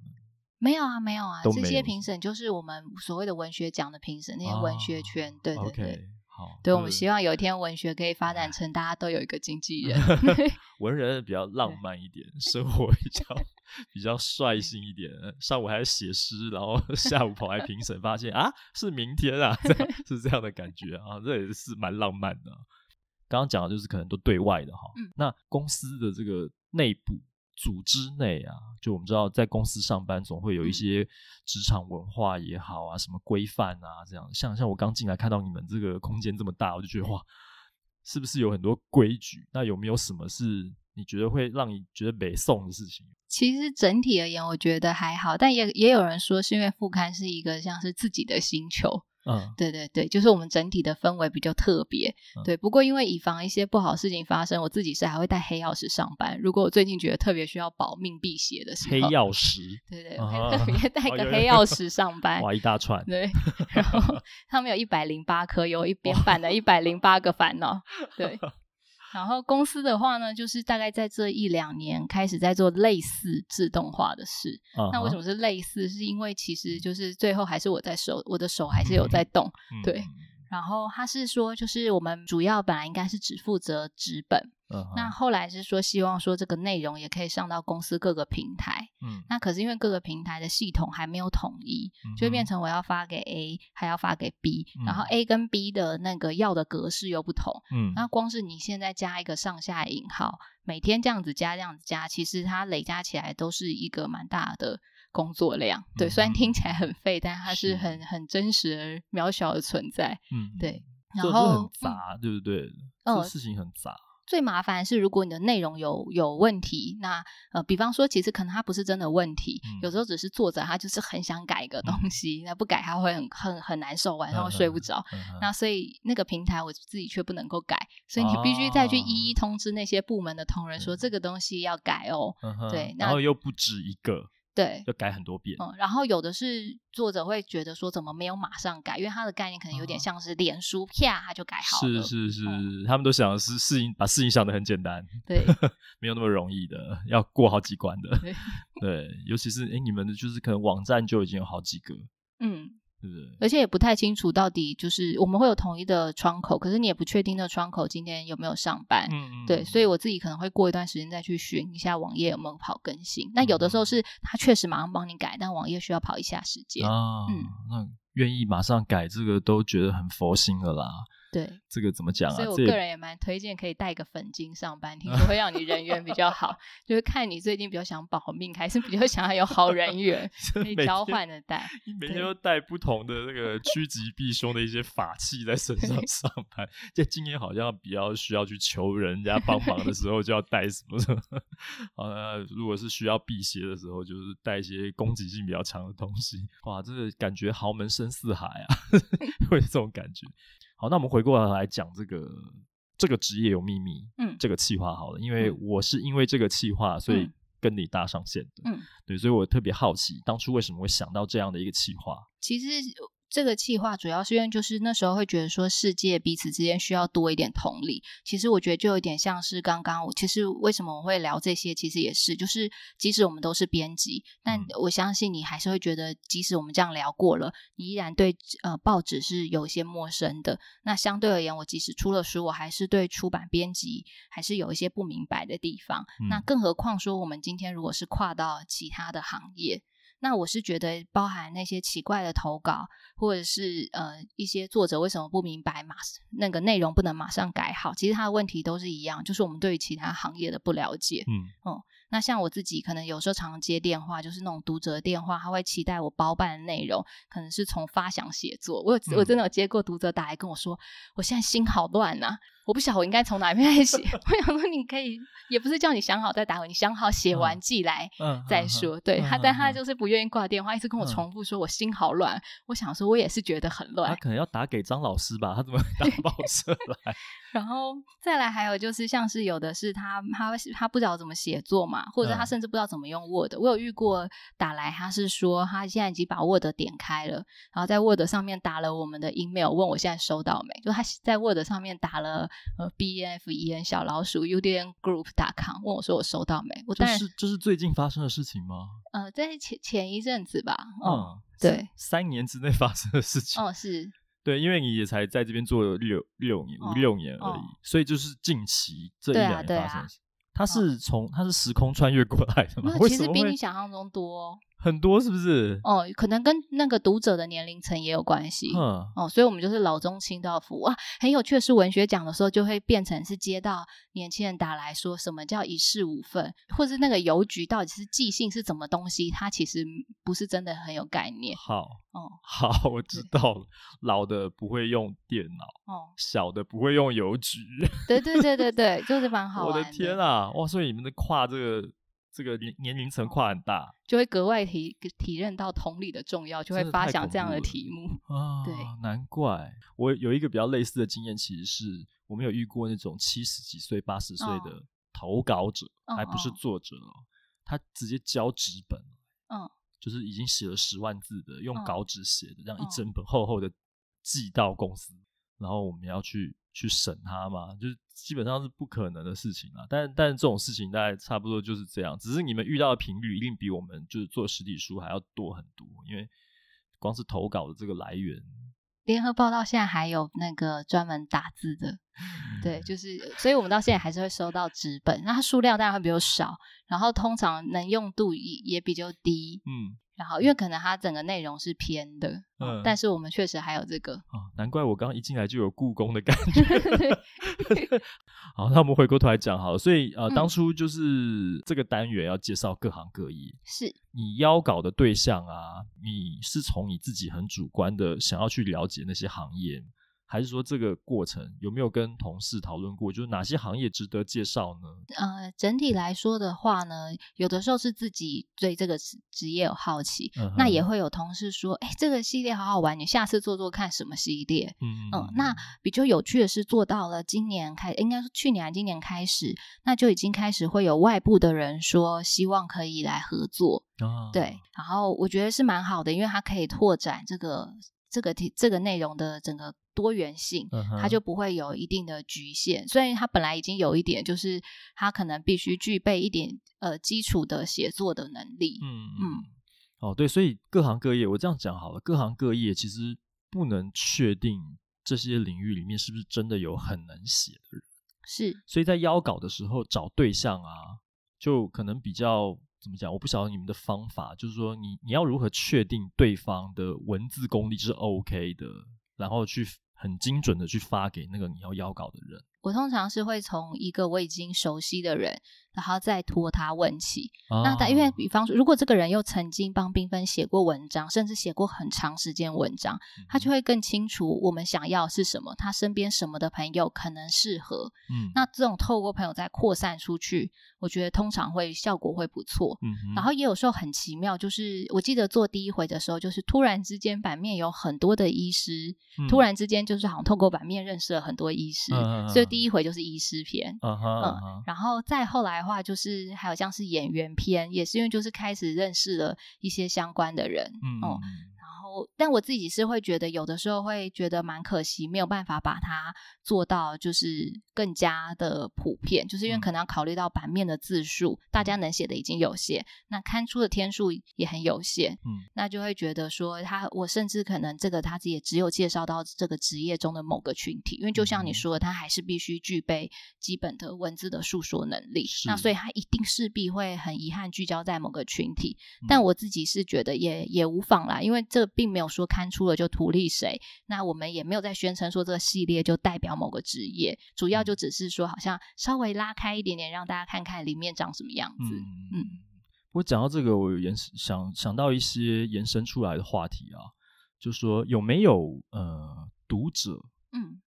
Speaker 1: 没有啊，没有啊，有这些评审就是我们所谓的文学奖的评审，那些文学圈，啊、对对对，okay, 好，对，我们希望有一天文学可以发展成大家都有一个经纪人
Speaker 2: 文人比较浪漫一点，生活比较 比较率性一点，上午还写诗，然后下午跑来评审，发现啊是明天啊，这样是这样的感觉啊，这也是蛮浪漫的。刚刚讲的就是可能都对外的哈，嗯、那公司的这个内部。组织内啊，就我们知道，在公司上班总会有一些职场文化也好啊，什么规范啊，这样。像像我刚进来看到你们这个空间这么大，我就觉得哇，是不是有很多规矩？那有没有什么是你觉得会让你觉得北宋的事情？
Speaker 1: 其实整体而言，我觉得还好，但也也有人说是因为副刊是一个像是自己的星球。嗯，对对对，就是我们整体的氛围比较特别。嗯、对，不过因为以防一些不好事情发生，我自己是还会带黑钥匙上班。如果我最近觉得特别需要保命辟邪的时候，
Speaker 2: 黑钥匙，
Speaker 1: 对对，我特别带个黑钥匙上班。
Speaker 2: 哇，一大串。
Speaker 1: 对，然后 他们有一百零八颗，有一边版的一百零八个烦恼。对。然后公司的话呢，就是大概在这一两年开始在做类似自动化的事。Uh huh. 那为什么是类似？是因为其实就是最后还是我在手，我的手还是有在动。对。然后他是说，就是我们主要本来应该是只负责纸本。Uh. 那后来是说，希望说这个内容也可以上到公司各个平台。嗯，那可是因为各个平台的系统还没有统一，嗯、就会变成我要发给 A，还要发给 B，、嗯、然后 A 跟 B 的那个要的格式又不同。嗯，那光是你现在加一个上下引号，每天这样子加这样子加，其实它累加起来都是一个蛮大的工作量。对，虽然听起来很废，但它是很是很真实而渺小的存在。嗯，对，然后
Speaker 2: 很杂，对不对？嗯、这事情很杂。
Speaker 1: 最麻烦是，如果你的内容有有问题，那呃，比方说，其实可能它不是真的问题，嗯、有时候只是作者他就是很想改一个东西，嗯、那不改他会很很很难受，晚上会睡不着。那所以那个平台我自己却不能够改，所以你必须再去一一通知那些部门的同仁说这个东西要改哦。嗯、对，
Speaker 2: 然后又不止一个。
Speaker 1: 对，
Speaker 2: 要改很多遍。
Speaker 1: 嗯，然后有的是作者会觉得说，怎么没有马上改？因为他的概念可能有点像是脸书，啪他就改好了。
Speaker 2: 是是是，嗯、他们都想的是事情，把事情想得很简单。
Speaker 1: 对，
Speaker 2: 没有那么容易的，要过好几关的。对，对，尤其是哎，你们的就是可能网站就已经有好几个。嗯。对，
Speaker 1: 而且也不太清楚到底就是我们会有统一的窗口，可是你也不确定那窗口今天有没有上班。嗯嗯。对，所以我自己可能会过一段时间再去寻一下网页有没有跑更新。那有的时候是他确实马上帮你改，但网页需要跑一下时间。
Speaker 2: 啊，嗯，那愿意马上改这个都觉得很佛心了啦。
Speaker 1: 对，
Speaker 2: 这个怎么讲啊？
Speaker 1: 所以我个人也蛮推荐可以带个粉晶上班，听说会让你人缘比较好。就是看你最近比较想保命，还是比较想要有好人缘，可以交换的带。
Speaker 2: 你每天都带不同的那个趋吉避凶的一些法器在身上上班。这今天好像比较需要去求人家帮忙的时候，就要带什么什么。好，那如果是需要辟邪的时候，就是带一些攻击性比较强的东西。哇，这个感觉豪门深似海啊，会有这种感觉。好，那我们回过来来讲这个这个职业有秘密，嗯，这个企划好了，因为我是因为这个企划，所以跟你搭上线的，嗯，对，所以我特别好奇，当初为什么会想到这样的一个企划？
Speaker 1: 其实这个企划主要是因为就是那时候会觉得说世界彼此之间需要多一点同理。其实我觉得就有点像是刚刚我其实为什么我会聊这些，其实也是就是即使我们都是编辑，但我相信你还是会觉得，即使我们这样聊过了，你依然对呃报纸是有一些陌生的。那相对而言，我即使出了书，我还是对出版编辑还是有一些不明白的地方。嗯、那更何况说我们今天如果是跨到其他的行业。那我是觉得，包含那些奇怪的投稿，或者是呃一些作者为什么不明白马那个内容不能马上改好，其实他的问题都是一样，就是我们对于其他行业的不了解。嗯，哦、嗯，那像我自己可能有时候常常接电话，就是那种读者的电话，他会期待我包办的内容，可能是从发想写作。我有、嗯、我真的有接过读者打来跟我说，我现在心好乱呐、啊。我不晓得我应该从哪边开始写，我想说你可以，也不是叫你想好再打回，你想好写完寄来再说。嗯嗯、对、嗯、他，但他就是不愿意挂电话，一直跟我重复说，我心好乱。嗯、我想说，我也是觉得很乱。
Speaker 2: 他可能要打给张老师吧？他怎么打报社来？
Speaker 1: 然后再来还有就是，像是有的是他他他不知道怎么写作嘛，或者他甚至不知道怎么用 Word。我有遇过打来，他是说他现在已经把 Word 点开了，然后在 Word 上面打了我们的 email，问我现在收到没？就他在 Word 上面打了。呃，b n f e n 小老鼠 udn group 打卡问我说我收到没？我
Speaker 2: 这是这是最近发生的事情吗？
Speaker 1: 呃，在前前一阵子吧。嗯，对，
Speaker 2: 三年之内 发生的事情。
Speaker 1: 哦，是。
Speaker 2: 对，因为你也才在这边做了六六年五六年而已，所以就是近期这一两年发生的事。他是从他是时空穿越过来的吗？
Speaker 1: 其实比你想象中多。
Speaker 2: 很多是不是？
Speaker 1: 哦，可能跟那个读者的年龄层也有关系。嗯，哦，所以我们就是老中青都要服务。哇，很有趣的是，文学奖的时候就会变成是接到年轻人打来说，什么叫一式五份，或是那个邮局到底是寄信是什么东西，它其实不是真的很有概念。
Speaker 2: 好，哦，好，我知道了。老的不会用电脑，哦，小的不会用邮局。
Speaker 1: 对对对对对，就是蛮好 玩的。
Speaker 2: 我的天啊，哇！所以你们的跨这个。这个年年龄层跨很大，
Speaker 1: 就会格外体体认到同理的重要，就会发想这样的题目
Speaker 2: 啊。对，难怪我有一个比较类似的经验，其实是我们有遇过那种七十几岁、八十岁的投稿者，哦、还不是作者哦，他直接交纸本，嗯，就是已经写了十万字的，用稿纸写的，这样一整本厚厚的寄到公司，然后我们要去。去审他嘛，就是基本上是不可能的事情啊。但但这种事情大概差不多就是这样，只是你们遇到的频率一定比我们就是做实体书还要多很多，因为光是投稿的这个来源，
Speaker 1: 联合报到现在还有那个专门打字的，对，就 是所以我们到现在还是会收到纸本，那它数量当然会比较少，然后通常能用度也也比较低，嗯。然后，因为可能它整个内容是偏的，嗯，但是我们确实还有这个，
Speaker 2: 哦，难怪我刚刚一进来就有故宫的感 觉。好，那我们回过头来讲好了，所以呃，嗯，当初就是这个单元要介绍各行各业，
Speaker 1: 是
Speaker 2: 你邀稿的对象啊，你是从你自己很主观的想要去了解那些行业。还是说这个过程有没有跟同事讨论过？就是哪些行业值得介绍呢？
Speaker 1: 呃，整体来说的话呢，有的时候是自己对这个职职业有好奇，嗯、那也会有同事说：“哎，这个系列好好玩，你下次做做看什么系列？”嗯嗯。那比较有趣的是，做到了今年开，应该是去年还今年开始，那就已经开始会有外部的人说希望可以来合作。啊、对，然后我觉得是蛮好的，因为它可以拓展这个这个题这个内容的整个。多元性，它就不会有一定的局限。虽然它本来已经有一点，就是它可能必须具备一点呃基础的写作的能力。嗯嗯，嗯
Speaker 2: 哦对，所以各行各业，我这样讲好了，各行各业其实不能确定这些领域里面是不是真的有很能写的人。
Speaker 1: 是，
Speaker 2: 所以在邀稿的时候找对象啊，就可能比较怎么讲？我不晓得你们的方法，就是说你你要如何确定对方的文字功力是 OK 的，然后去。很精准的去发给那个你要邀稿的人。
Speaker 1: 我通常是会从一个我已经熟悉的人，然后再托他问起。哦、那他因为，比方说，如果这个人又曾经帮缤纷写过文章，甚至写过很长时间文章，他就会更清楚我们想要是什么，他身边什么的朋友可能适合。嗯，那这种透过朋友再扩散出去，我觉得通常会效果会不错。嗯，然后也有时候很奇妙，就是我记得做第一回的时候，就是突然之间版面有很多的医师，嗯、突然之间就是好像透过版面认识了很多医师，嗯、所以。第一回就是医师篇，uh uh. 嗯，然后再后来的话，就是还有像是演员篇，也是因为就是开始认识了一些相关的人，嗯，后，但我自己是会觉得，有的时候会觉得蛮可惜，没有办法把它做到就是更加的普遍，就是因为可能要考虑到版面的字数，大家能写的已经有限，那刊出的天数也很有限，嗯，那就会觉得说他，我甚至可能这个他也只有介绍到这个职业中的某个群体，因为就像你说的，他还是必须具备基本的文字的述说能力，那所以他一定势必会很遗憾聚焦在某个群体，但我自己是觉得也也无妨啦，因为这并没有说刊出了就图利谁，那我们也没有在宣称说这个系列就代表某个职业，主要就只是说好像稍微拉开一点点，让大家看看里面长什么样子。嗯，
Speaker 2: 我、嗯、讲到这个，我有延想想到一些延伸出来的话题啊，就说有没有呃读者嗯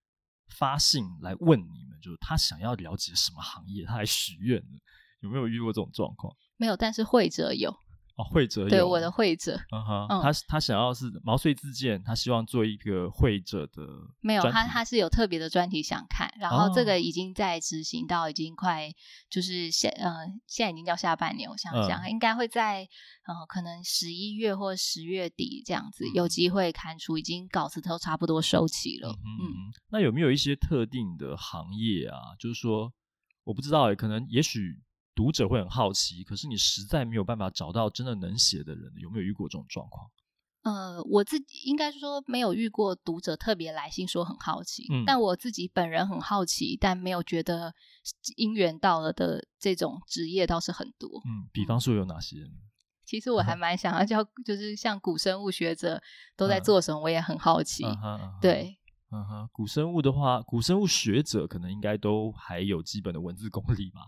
Speaker 2: 发信来问你们，就是他想要了解什么行业，他来许愿的，有没有遇过这种状况？
Speaker 1: 没有，但是会者有。
Speaker 2: 哦，会者有
Speaker 1: 对我的会者，
Speaker 2: 嗯哼，他他想要是毛遂自荐，他希望做一个会者的，
Speaker 1: 没有，他他是有特别的专题想看，然后这个已经在执行到已经快就是下，嗯、呃，现在已经叫下半年，我想想，嗯、应该会在呃可能十一月或十月底这样子有机会刊出，已经稿子都差不多收齐了。嗯，嗯，
Speaker 2: 嗯，那有没有一些特定的行业啊？就是说，我不知道，可能也许。读者会很好奇，可是你实在没有办法找到真的能写的人，有没有遇过这种状况？
Speaker 1: 呃，我自己应该是说没有遇过读者特别来信说很好奇，嗯，但我自己本人很好奇，但没有觉得姻缘到了的这种职业倒是很多。
Speaker 2: 嗯，比方说有哪些？
Speaker 1: 其实我还蛮想要叫，就是像古生物学者都在做什么，我也很好奇。
Speaker 2: 对，嗯哼，古生物的话，古生物学者可能应该都还有基本的文字功力吧。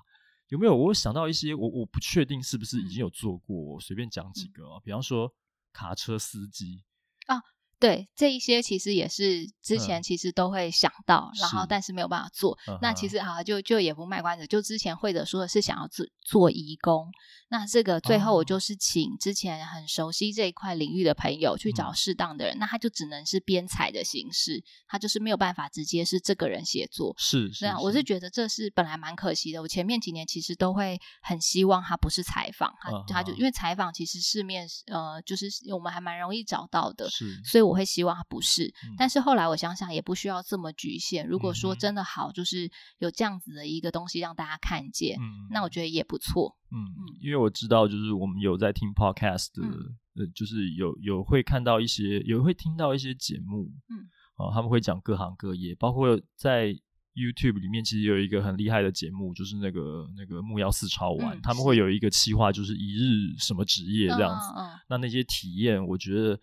Speaker 2: 有没有？我想到一些，我我不确定是不是已经有做过，我随便讲几个啊，比方说卡车司机
Speaker 1: 啊。对，这一些其实也是之前其实都会想到，嗯、然后但是没有办法做。那其实啊，就就也不卖关子，就之前会者说的是想要做做义工，那这个最后我就是请之前很熟悉这一块领域的朋友去找适当的人，嗯、那他就只能是编采的形式，他就是没有办法直接是这个人写作。
Speaker 2: 是，是，
Speaker 1: 那我是觉得这是本来蛮可惜的。我前面几年其实都会很希望他不是采访，他、嗯、他就因为采访其实市面呃就是我们还蛮容易找到的，是，所以我。我会希望他不是，嗯、但是后来我想想也不需要这么局限。如果说真的好，就是有这样子的一个东西让大家看见，嗯、那我觉得也不错。
Speaker 2: 嗯，嗯因为我知道，就是我们有在听 podcast 的，就是有有会看到一些，有会听到一些节目，嗯，啊，他们会讲各行各业，包括在 YouTube 里面，其实有一个很厉害的节目，就是那个那个木曜四超玩，嗯、他们会有一个企划，就是一日什么职业这样子。嗯嗯、那那些体验，我觉得。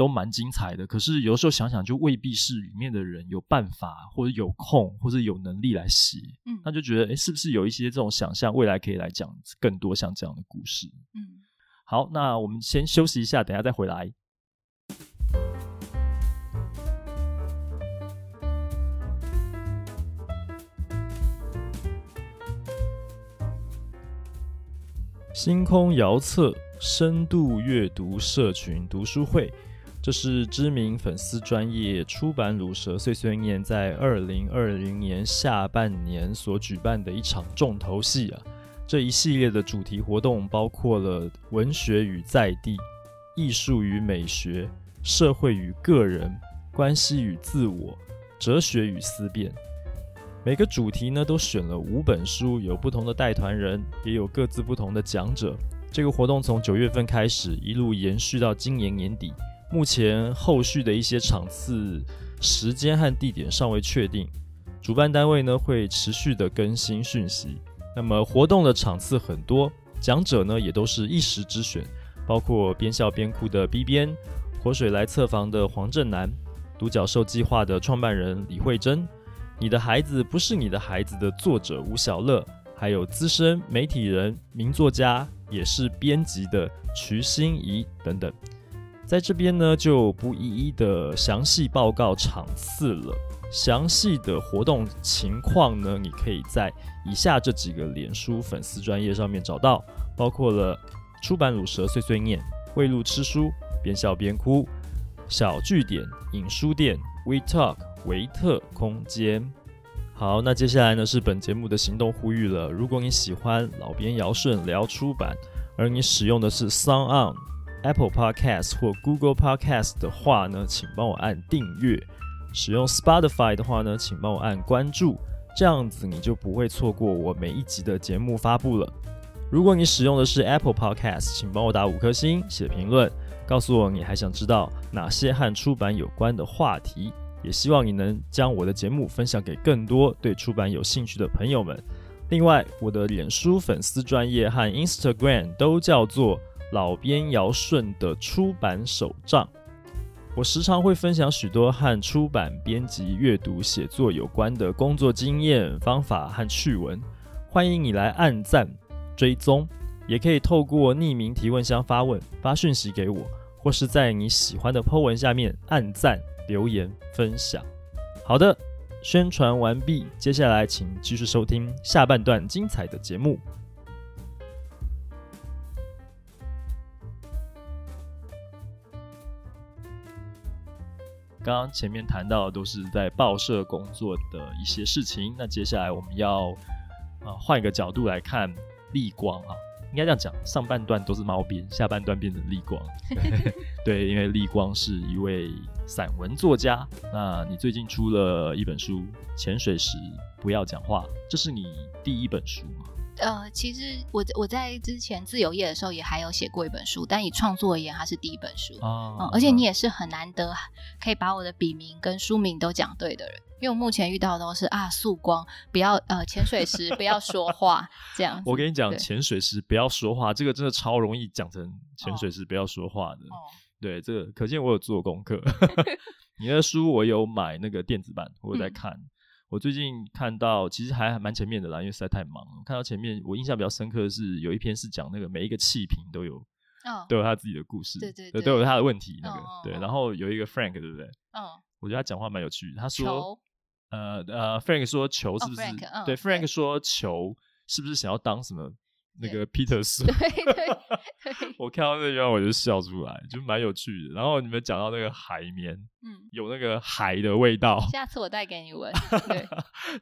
Speaker 2: 都蛮精彩的，可是有时候想想，就未必是里面的人有办法，或者有空，或者有能力来写。嗯，那就觉得，哎，是不是有一些这种想象，未来可以来讲更多像这样的故事？嗯，好，那我们先休息一下，等下再回来。星空遥测深度阅读社群读书会。这是知名粉丝专业出版鲁蛇碎碎念在二零二零年下半年所举办的一场重头戏啊！这一系列的主题活动包括了文学与在地、艺术与美学、社会与个人、关系与自我、哲学与思辨。每个主题呢都选了五本书，有不同的带团人，也有各自不同的讲者。这个活动从九月份开始，一路延续到今年年底。目前后续的一些场次、时间和地点尚未确定，主办单位呢会持续的更新讯息。那么活动的场次很多，讲者呢也都是一时之选，包括边笑边哭的 B 编、活水来测房的黄正南、独角兽计划的创办人李慧珍、你的孩子不是你的孩子的作者吴晓乐，还有资深媒体人、名作家也是编辑的瞿欣怡等等。在这边呢，就不一一的详细报告场次了。详细的活动情况呢，你可以在以下这几个脸书粉丝专业上面找到，包括了出版鲁蛇碎碎念、为路吃书、边笑边哭、小据点、影书店、We Talk、维特空间。好，那接下来呢是本节目的行动呼吁了。如果你喜欢老边尧舜聊出版，而你使用的是 SoundOn。Apple Podcast 或 Google Podcast 的话呢，请帮我按订阅；使用 Spotify 的话呢，请帮我按关注。这样子你就不会错过我每一集的节目发布了。如果你使用的是 Apple Podcast，请帮我打五颗星，写评论，告诉我你还想知道哪些和出版有关的话题。也希望你能将我的节目分享给更多对出版有兴趣的朋友们。另外，我的脸书粉丝专业和 Instagram 都叫做老编尧舜的出版手账。我时常会分享许多和出版、编辑、阅读、写作有关的工作经验、方法和趣闻。欢迎你来按赞、追踪，也可以透过匿名提问箱发问、发讯息给我，或是在你喜欢的 po 文下面按赞、留言、分享。好的，宣传完毕，接下来请继续收听下半段精彩的节目。刚刚前面谈到的都是在报社工作的一些事情，那接下来我们要呃换一个角度来看立光啊，应该这样讲，上半段都是猫边，下半段变成立光。对，因为立光是一位散文作家。那你最近出了一本书《潜水时不要讲话》，这是你第一本书吗？
Speaker 1: 呃，其实我我在之前自由业的时候也还有写过一本书，但以创作而言，它是第一本书。
Speaker 2: 哦、
Speaker 1: 嗯，而且你也是很难得可以把我的笔名跟书名都讲对的人，因为我目前遇到的都是啊，素光不要呃，潜水时不要说话这样。
Speaker 2: 我跟你讲，潜水时不要说话，这个真的超容易讲成潜水时不要说话的。哦、对，这个可见我有做功课。你的书我有买那个电子版，我有在看。嗯我最近看到，其实还蛮前面的啦，因为实在太忙了。看到前面，我印象比较深刻的是有一篇是讲那个每一个气瓶都有，哦、都有他自己的故事，
Speaker 1: 对对对，
Speaker 2: 都有他的问题。那个、
Speaker 1: 哦、
Speaker 2: 对，然后有一个 Frank，对不对？嗯、哦，我觉得他讲话蛮有趣的。他说，呃呃，Frank 说球是不是？对，Frank 说球是不是想要当什么？那个 Peter 说，对对对，我看到那句话我就笑出来，就蛮有趣的。然后你们讲到那个海绵，嗯，有那个海的味道，
Speaker 1: 下次我带给你闻。对，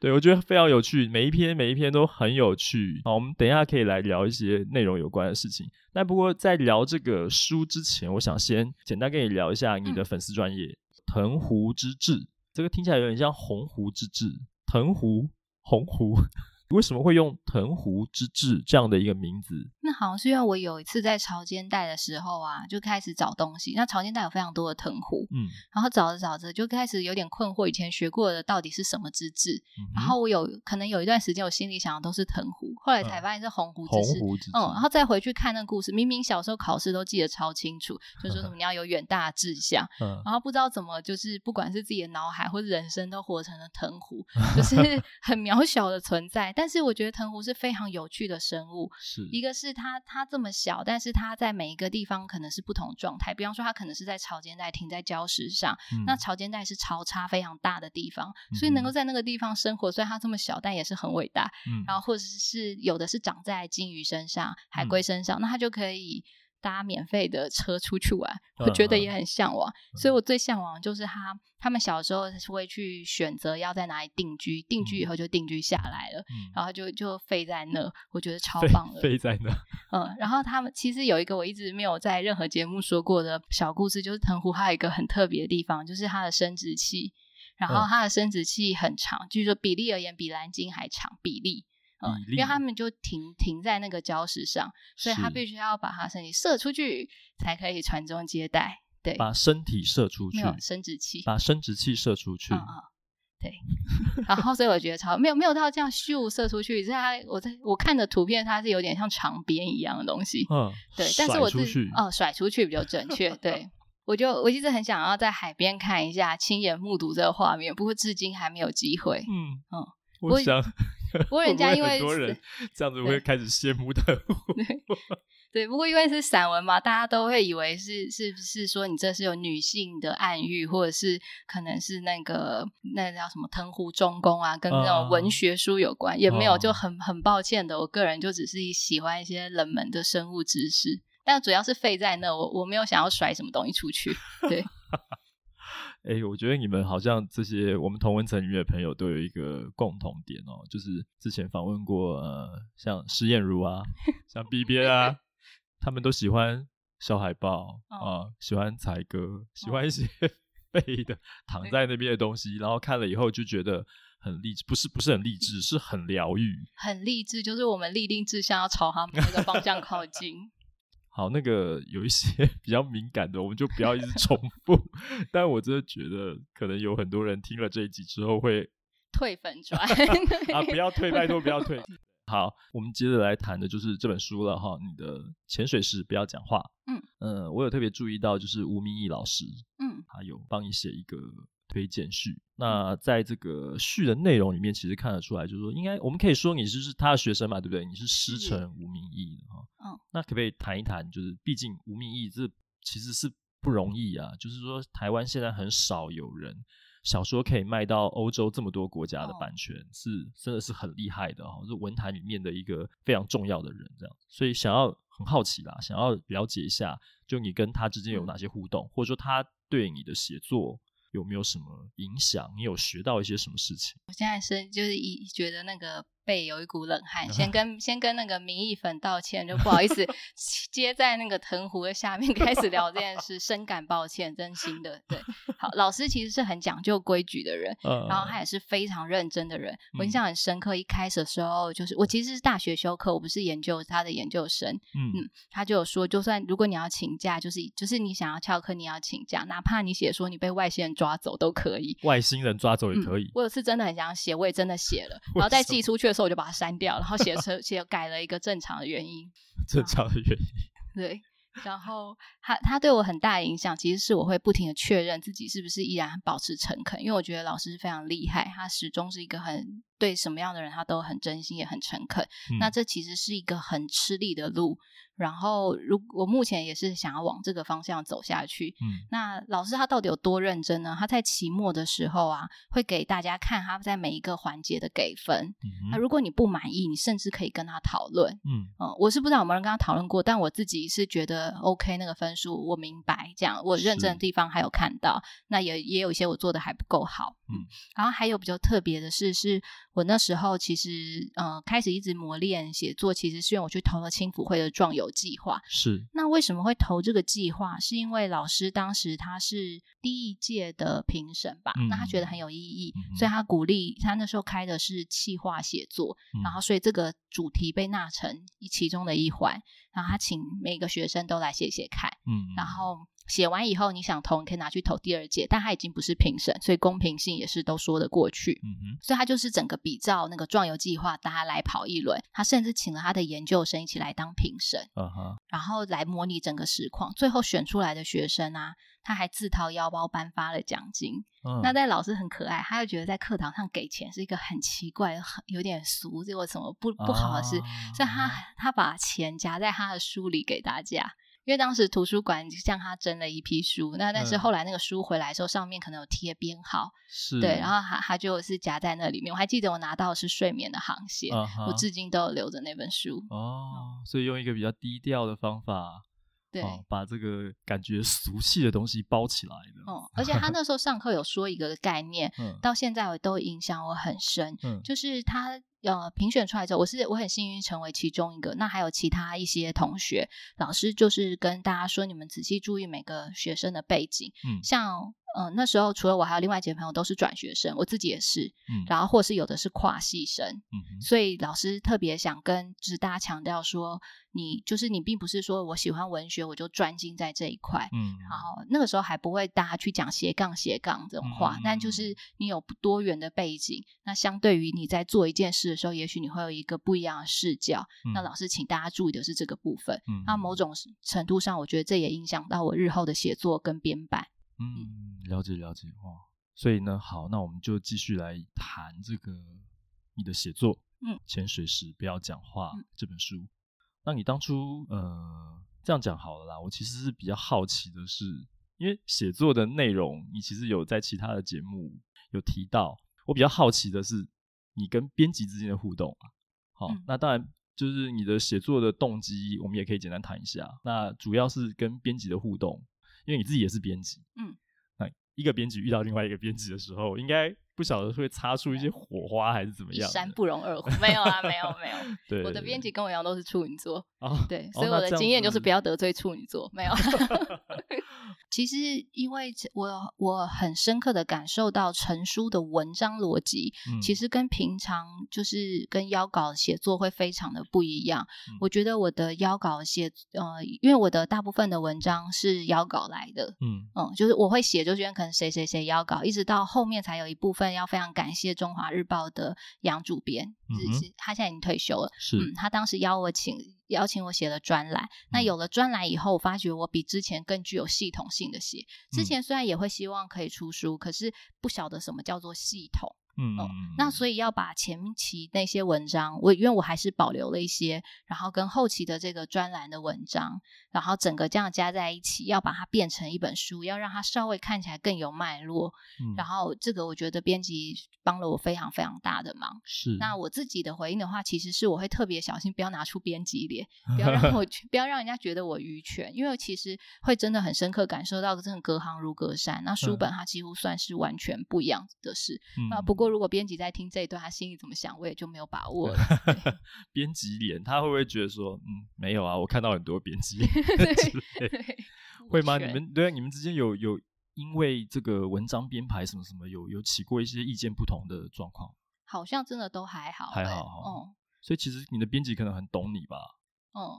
Speaker 2: 对我觉得非常有趣，每一篇每一篇都很有趣。好，我们等一下可以来聊一些内容有关的事情。但不过在聊这个书之前，我想先简单跟你聊一下你的粉丝专业“藤壶之志”，这个听起来有点像“鸿鹄之志”，藤壶，鸿鵠。为什么会用“藤壶之志”这样的一个名字？
Speaker 1: 那好像是因为我有一次在潮间带的时候啊，就开始找东西。那潮间带有非常多的藤壶，嗯，然后找着找着就开始有点困惑，以前学过的到底是什么之志？嗯、然后我有可能有一段时间，我心里想的都是藤壶，后来才发现是红壶之志。嗯，然后再回去看那个故事，明明小时候考试都记得超清楚，就说什么 你要有远大的志向，嗯、然后不知道怎么就是不管是自己的脑海或者人生都活成了藤壶，就是很渺小的存在。但是我觉得藤壶是非常有趣的生物，是一个是它它这么小，但是它在每一个地方可能是不同状态。比方说，它可能是在潮间带停在礁石上，嗯、那潮间带是潮差非常大的地方，嗯、所以能够在那个地方生活，虽然它这么小，但也是很伟大。嗯、然后或者是有的是长在鲸鱼身上、海龟身上，嗯、那它就可以。搭免费的车出去玩，我觉得也很向往，嗯、所以我。最向往就是他他们小时候是会去选择要在哪里定居，定居以后就定居下来了，嗯、然后就就飞在那，我觉得超棒的，
Speaker 2: 飞在那。
Speaker 1: 嗯，然后他们其实有一个我一直没有在任何节目说过的小故事，就是藤壶还有一个很特别的地方，就是它的生殖器，然后它的生殖器很长，据说比例而言比蓝鲸还长，比例。嗯，因为他们就停停在那个礁石上，所以他必须要把他身体射出去，才可以传宗接代。对，
Speaker 2: 把身体射出去，
Speaker 1: 没有生殖器，
Speaker 2: 把生殖器射出去。
Speaker 1: 嗯嗯，对。然后，所以我觉得超没有没有到这样咻射出去，是它我在我看的图片，它是有点像长鞭一样的东西。嗯，对。但是我自己哦，甩出去比较准确。对，我就我一直很想要在海边看一下，亲眼目睹这个画面，不过至今还没有机会。嗯
Speaker 2: 嗯，我想。
Speaker 1: 不过人家因为
Speaker 2: 很多人这样子会开始羡慕藤壶，
Speaker 1: 对，对。不过因为是散文嘛，大家都会以为是是不是说你这是有女性的暗喻，或者是可能是那个那个叫什么藤壶中宫啊，跟那种文学书有关，uh, 也没有，就很很抱歉的，我个人就只是喜欢一些冷门的生物知识，但主要是废在那，我我没有想要甩什么东西出去，对。
Speaker 2: 哎、欸，我觉得你们好像这些我们同文层里面的朋友都有一个共同点哦，就是之前访问过呃，像施燕如啊，像 B B 啊，他们都喜欢小海豹啊、哦呃，喜欢采歌，喜欢一些 背的、哦、躺在那边的东西，然后看了以后就觉得很励志，不是不是很励志，是很疗愈，
Speaker 1: 很励志，就是我们立定志向要朝他们那个方向靠近。
Speaker 2: 好，那个有一些 比较敏感的，我们就不要一直重复。但我真的觉得，可能有很多人听了这一集之后会
Speaker 1: 退粉转
Speaker 2: 啊！不要退，拜托不要退。好，我们接着来谈的就是这本书了哈。你的潜水时不要讲话。嗯呃，我有特别注意到，就是吴明义老师，嗯，他有帮你写一个推荐序。那在这个序的内容里面，其实看得出来，就是说，应该我们可以说你就是他的学生嘛，对不对？你是师承吴明义的哈。嗯，那可不可以谈一谈？就是毕竟吴明义这其实是不容易啊。就是说，台湾现在很少有人。小说可以卖到欧洲这么多国家的版权，哦、是真的是很厉害的哈、哦，是文坛里面的一个非常重要的人，这样。所以想要很好奇啦，想要了解一下，就你跟他之间有哪些互动，嗯、或者说他对你的写作有没有什么影响？你有学到一些什么事情？
Speaker 1: 我现在是就是一觉得那个。背有一股冷汗，先跟先跟那个民意粉道歉，就不好意思 接在那个藤壶的下面开始聊这件事，深感抱歉，真心的。对，好，老师其实是很讲究规矩的人，呃、然后他也是非常认真的人。我印象很深刻，一开始的时候就是我其实是大学修课，我不是研究他的研究生。嗯嗯，他就有说，就算如果你要请假，就是就是你想要翘课，你要请假，哪怕你写说你被外星人抓走都可以，
Speaker 2: 外星人抓走也可以。嗯、
Speaker 1: 我有次真的很想写，我也真的写了，然后再寄出去的时候。我就把它删掉，然后写成写改了一个正常的原因，
Speaker 2: 正常的原因。
Speaker 1: 对，然后他他对我很大的影响，其实是我会不停的确认自己是不是依然保持诚恳，因为我觉得老师非常厉害，他始终是一个很对什么样的人他都很真心也很诚恳。嗯、那这其实是一个很吃力的路。然后，如我目前也是想要往这个方向走下去。嗯，那老师他到底有多认真呢？他在期末的时候啊，会给大家看他在每一个环节的给分。嗯，那如果你不满意，你甚至可以跟他讨论。嗯，嗯，我是不知道有没有人跟他讨论过，但我自己是觉得 OK，那个分数我明白，这样我认真的地方还有看到。那也也有一些我做的还不够好。嗯，然后还有比较特别的是，是我那时候其实呃开始一直磨练写作，其实是因为我去投了青辅会的壮游计划。
Speaker 2: 是，
Speaker 1: 那为什么会投这个计划？是因为老师当时他是第一届的评审吧？嗯、那他觉得很有意义，嗯、所以他鼓励他那时候开的是企划写作，嗯、然后所以这个主题被纳成一其中的一环，然后他请每个学生都来写写看，嗯，然后。写完以后，你想投，你可以拿去投第二届，但他已经不是评审，所以公平性也是都说得过去。嗯哼，所以他就是整个比照那个壮游计划，大家来跑一轮。他甚至请了他的研究生一起来当评审，嗯哼，然后来模拟整个实况。最后选出来的学生啊，他还自掏腰包颁发了奖金。嗯，那在老师很可爱，他又觉得在课堂上给钱是一个很奇怪、很有点俗，这个什么不不好的事，啊、所以他他把钱夹在他的书里给大家。因为当时图书馆向他征了一批书，那但是后来那个书回来的时候，上面可能有贴编号，是对，然后他他就是夹在那里面。我还记得我拿到的是《睡眠的航线》uh 我至今都有留着那本书。哦，
Speaker 2: 所以用一个比较低调的方法，对，哦，把这个感觉俗气的东西包起来的。
Speaker 1: 哦，而且他那时候上课有说一个概念，嗯到现在我都影响我很深，嗯，就是他。呃，评选出来之后，我是我很幸运成为其中一个。那还有其他一些同学，老师就是跟大家说，你们仔细注意每个学生的背景。嗯，像呃那时候除了我，还有另外几个朋友都是转学生，我自己也是。嗯，然后或是有的是跨系生。嗯，所以老师特别想跟就是大家强调说，你就是你并不是说我喜欢文学我就专精在这一块。嗯，然后那个时候还不会大家去讲斜杠斜杠这种话，嗯、但就是你有多元的背景，那相对于你在做一件事。的时候，也许你会有一个不一样的视角。嗯、那老师，请大家注意的是这个部分。嗯，那某种程度上，我觉得这也影响到我日后的写作跟编版。
Speaker 2: 嗯，了解了解哇。所以呢，好，那我们就继续来谈这个你的写作。嗯，潜水时不要讲话、嗯、这本书。那你当初呃这样讲好了啦。我其实是比较好奇的是，因为写作的内容，你其实有在其他的节目有提到。我比较好奇的是。你跟编辑之间的互动啊，好，嗯、那当然就是你的写作的动机，我们也可以简单谈一下。那主要是跟编辑的互动，因为你自己也是编辑，嗯，那一个编辑遇到另外一个编辑的时候，应该不晓得会擦出一些火花还是怎么
Speaker 1: 样？山不容二虎，没有啊，没有没有。
Speaker 2: 对，
Speaker 1: 我的编辑跟我一样都是处女座，
Speaker 2: 哦、
Speaker 1: 对，所以我的经验就是不要得罪处女座，没有。其实，因为我我很深刻的感受到成书的文章逻辑，嗯、其实跟平常就是跟邀稿写作会非常的不一样。嗯、我觉得我的邀稿写，呃，因为我的大部分的文章是邀稿来的，嗯嗯，就是我会写，就觉得可能谁谁谁邀稿，一直到后面才有一部分要非常感谢中华日报的杨主编，嗯、是他现在已经退休了，
Speaker 2: 是、
Speaker 1: 嗯，他当时邀我请。邀请我写了专栏，那有了专栏以后，我发觉我比之前更具有系统性的写。之前虽然也会希望可以出书，可是不晓得什么叫做系统。嗯，嗯，那所以要把前期那些文章，我因为我还是保留了一些，然后跟后期的这个专栏的文章，然后整个这样加在一起，要把它变成一本书，要让它稍微看起来更有脉络。嗯，然后这个我觉得编辑帮了我非常非常大的忙。
Speaker 2: 是，
Speaker 1: 那我自己的回应的话，其实是我会特别小心，不要拿出编辑脸，不要让我不要让人家觉得我愚蠢，因为其实会真的很深刻感受到，真的隔行如隔山。那书本它几乎算是完全不一样的事。嗯，那不过。如果编辑在听这一段，他心里怎么想，我也就没有把握了。
Speaker 2: 编辑脸，他会不会觉得说，嗯，没有啊，我看到很多编辑脸，会吗？你们对啊，你们之间有有因为这个文章编排什么什么有有起过一些意见不同的状况？
Speaker 1: 好像真的都还好，
Speaker 2: 还好，嗯。所以其实你的编辑可能很懂你吧？
Speaker 1: 嗯，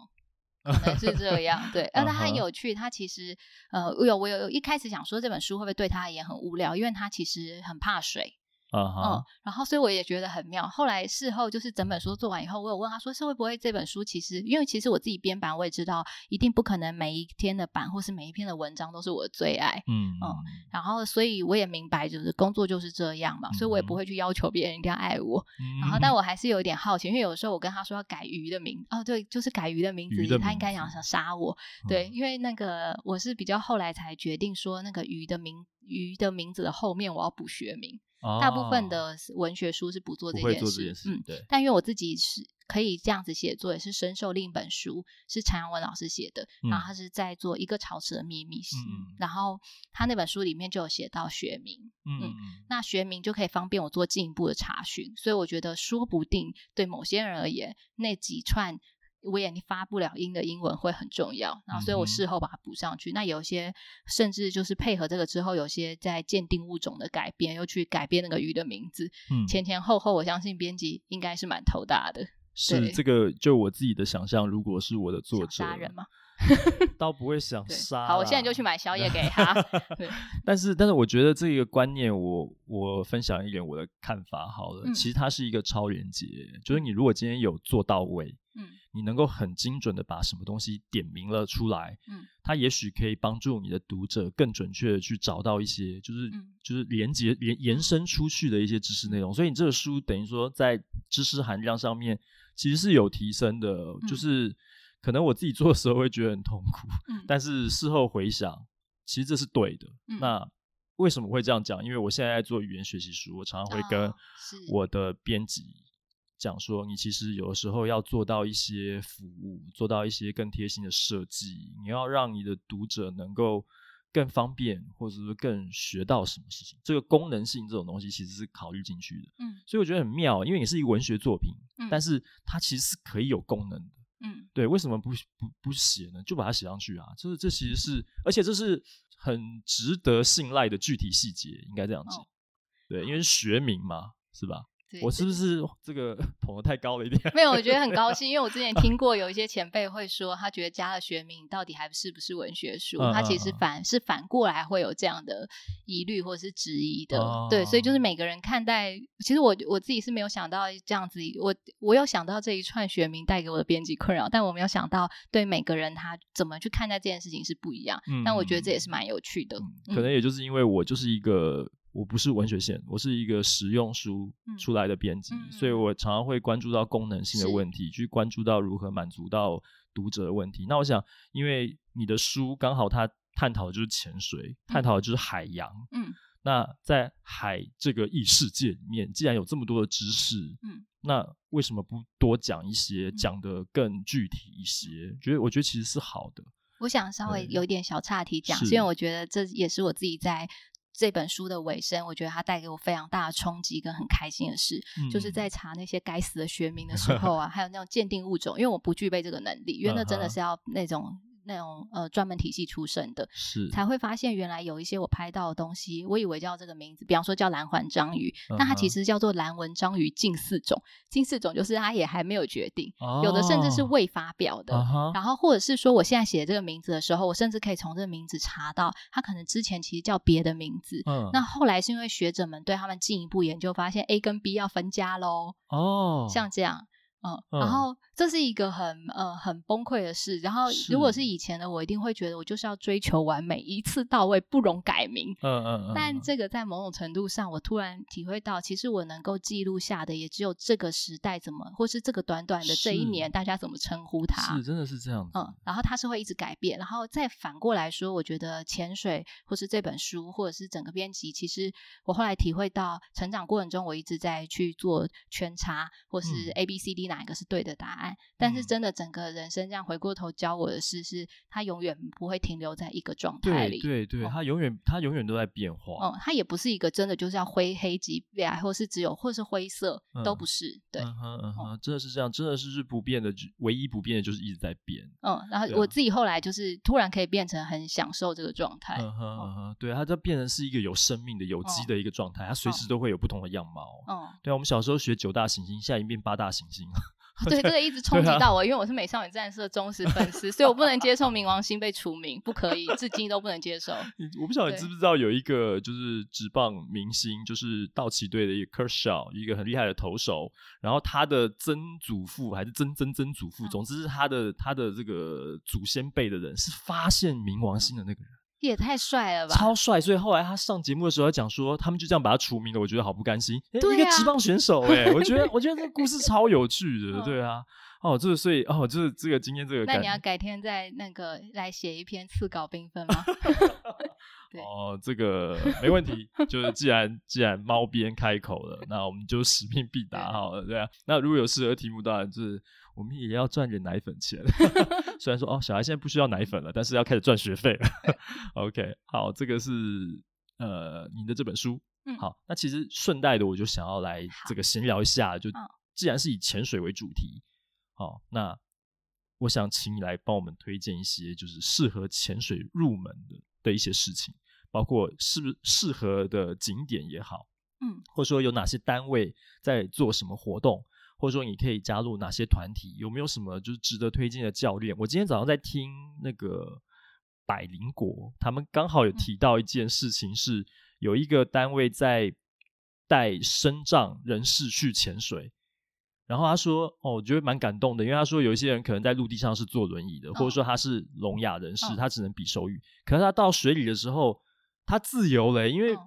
Speaker 1: 可能是这样。对，但他很有趣，他其实呃，有我有，我有一开始想说这本书会不会对他也很无聊，因为他其实很怕水。Uh huh. 嗯，然后所以我也觉得很妙。后来事后就是整本书做完以后，我有问他说，是会不会这本书其实，因为其实我自己编版，我也知道一定不可能每一天的版或是每一篇的文章都是我的最爱。嗯嗯，然后所以我也明白，就是工作就是这样嘛，所以我也不会去要求别人一定要爱我。嗯、然后，但我还是有一点好奇，因为有时候我跟他说要改鱼的名，哦，对，就是改鱼的名字，名字他应该想想杀我。对，嗯、因为那个我是比较后来才决定说，那个鱼的名鱼的名字的后面我要补学名。大部分的文学书是不做这件事，
Speaker 2: 件事嗯，对。
Speaker 1: 但因为我自己是可以这样子写作，也是深受另一本书是陈阳文老师写的，嗯、然后他是在做一个潮池的秘密，嗯，然后他那本书里面就有写到学名，嗯，嗯，那学名就可以方便我做进一步的查询，所以我觉得说不定对某些人而言，那几串。我眼里发不了音的英文会很重要，然后所以我事后把它补上去。嗯、那有些甚至就是配合这个之后，有些在鉴定物种的改编，又去改编那个鱼的名字。嗯，前前后后，我相信编辑应该是蛮头大的。
Speaker 2: 是这个，就我自己的想象，如果是我的作者，
Speaker 1: 杀人吗？
Speaker 2: 倒不会想 杀。
Speaker 1: 好，我现在就去买宵夜给 他。
Speaker 2: 但是，但是我觉得这个观念我，我我分享一点我的看法好了。嗯、其实它是一个超连接，就是你如果今天有做到位。嗯，你能够很精准的把什么东西点明了出来，嗯，它也许可以帮助你的读者更准确的去找到一些，就是、嗯、就是连接连延伸出去的一些知识内容。所以你这个书等于说在知识含量上面其实是有提升的。嗯、就是可能我自己做的时候会觉得很痛苦，嗯，但是事后回想，其实这是对的。嗯、那为什么会这样讲？因为我现在在做语言学习书，我常常会跟我的编辑。讲说，你其实有的时候要做到一些服务，做到一些更贴心的设计，你要让你的读者能够更方便，或者是更学到什么事情。这个功能性这种东西其实是考虑进去的。嗯，所以我觉得很妙，因为你是一个文学作品，嗯，但是它其实是可以有功能的。嗯，对，为什么不不不写呢？就把它写上去啊！就是这其实是，而且这是很值得信赖的具体细节，应该这样讲。哦，对，因为是学名嘛，是吧？对我是不是 这个 捧的太高了一点？
Speaker 1: 没有，我觉得很高 兴，因为我之前听过有一些前辈会说，他觉得加了学名到底还是不是文学书？嗯、他其实反是反过来会有这样的疑虑或是质疑的。嗯、对，所以就是每个人看待，其实我我自己是没有想到这样子，我我有想到这一串学名带给我的编辑困扰，但我没有想到对每个人他怎么去看待这件事情是不一样。嗯、但我觉得这也是蛮有趣的。
Speaker 2: 嗯、可能也就是因为我就是一个。我不是文学线，我是一个实用书出来的编辑，嗯、所以我常常会关注到功能性的问题，去关注到如何满足到读者的问题。那我想，因为你的书刚好它探讨的就是潜水，嗯、探讨的就是海洋。嗯，那在海这个异世界里面，既然有这么多的知识，嗯，那为什么不多讲一些，讲得更具体一些？嗯、觉得我觉得其实是好的。
Speaker 1: 我想稍微有一点小岔题讲，是因为我觉得这也是我自己在。这本书的尾声，我觉得它带给我非常大的冲击跟很开心的事，嗯、就是在查那些该死的学名的时候啊，还有那种鉴定物种，因为我不具备这个能力，因为那真的是要那种。那种呃专门体系出身的，
Speaker 2: 是
Speaker 1: 才会发现原来有一些我拍到的东西，我以为叫这个名字，比方说叫蓝环章鱼，但它其实叫做蓝纹章鱼近似种，近似种就是它也还没有决定，哦、有的甚至是未发表的。哦、然后或者是说我现在写这个名字的时候，我甚至可以从这个名字查到，它可能之前其实叫别的名字。嗯、那后来是因为学者们对他们进一步研究，发现 A 跟 B 要分家喽。哦，像这样。嗯，然后这是一个很呃很崩溃的事。然后如果是以前的我，一定会觉得我就是要追求完美，一次到位，不容改名。嗯嗯嗯。但这个在某种程度上，我突然体会到，其实我能够记录下的，也只有这个时代怎么，或是这个短短的这一年，大家怎么称呼他。
Speaker 2: 是，真的是这样。
Speaker 1: 嗯，然后它是会一直改变。然后再反过来说，我觉得潜水或是这本书，或者是整个编辑，其实我后来体会到，成长过程中我一直在去做圈叉，或是 A B C D。哪一个是对的答案？但是真的，整个人生这样回过头教我的事是，他永远不会停留在一个状态里。
Speaker 2: 对对对，他永远他永远都在变化。
Speaker 1: 嗯，他也不是一个真的就是要灰黑级别，或是只有或是灰色，都不是。对，
Speaker 2: 嗯哼嗯哼，真的是这样，真的是是不变的，唯一不变的就是一直在变。
Speaker 1: 嗯，然后我自己后来就是突然可以变成很享受这个状态。
Speaker 2: 嗯哼嗯哼，对，它就变成是一个有生命的有机的一个状态，它随时都会有不同的样貌。嗯，对啊，我们小时候学九大行星，现在已经变八大行星了。
Speaker 1: 对，这个一直冲击到我，因为我是美少女战士的忠实粉丝，所以我不能接受冥王星被除名，不可以，至今都不能接受。
Speaker 2: 我不晓得你知不知道有一个就是职棒明星，就是道奇队的一个 Kershaw，一个很厉害的投手，然后他的曾祖父还是曾曾曾祖父，总之是他的他的这个祖先辈的人是发现冥王星的那个人。
Speaker 1: 也太帅了吧！
Speaker 2: 超帅，所以后来他上节目的时候讲说，他们就这样把他除名了。我觉得好不甘心。欸对啊、一个职棒选手、欸，哎，我觉得，我觉得这个故事超有趣的，对啊。哦，这个所以哦，就是这个今天这个，
Speaker 1: 那你要改天再那个来写一篇次稿评分吗？对
Speaker 2: 哦，这个没问题。就是既然既然猫边开口了，那我们就使命必达好了，对啊。那如果有适合题目，当然就是。我们也要赚点奶粉钱，虽然说哦，小孩现在不需要奶粉了，但是要开始赚学费了。OK，好，这个是呃你的这本书，嗯，好，那其实顺带的我就想要来这个闲聊一下，就既然是以潜水为主题，好，那我想请你来帮我们推荐一些就是适合潜水入门的的一些事情，包括适适合的景点也好，嗯，或者说有哪些单位在做什么活动。或者说你可以加入哪些团体？有没有什么就是值得推荐的教练？我今天早上在听那个百灵国，他们刚好有提到一件事情，是有一个单位在带身障人士去潜水。然后他说：“哦，我觉得蛮感动的，因为他说有一些人可能在陆地上是坐轮椅的，或者说他是聋哑人士，他只能比手语。可是他到水里的时候，他自由了，因为。”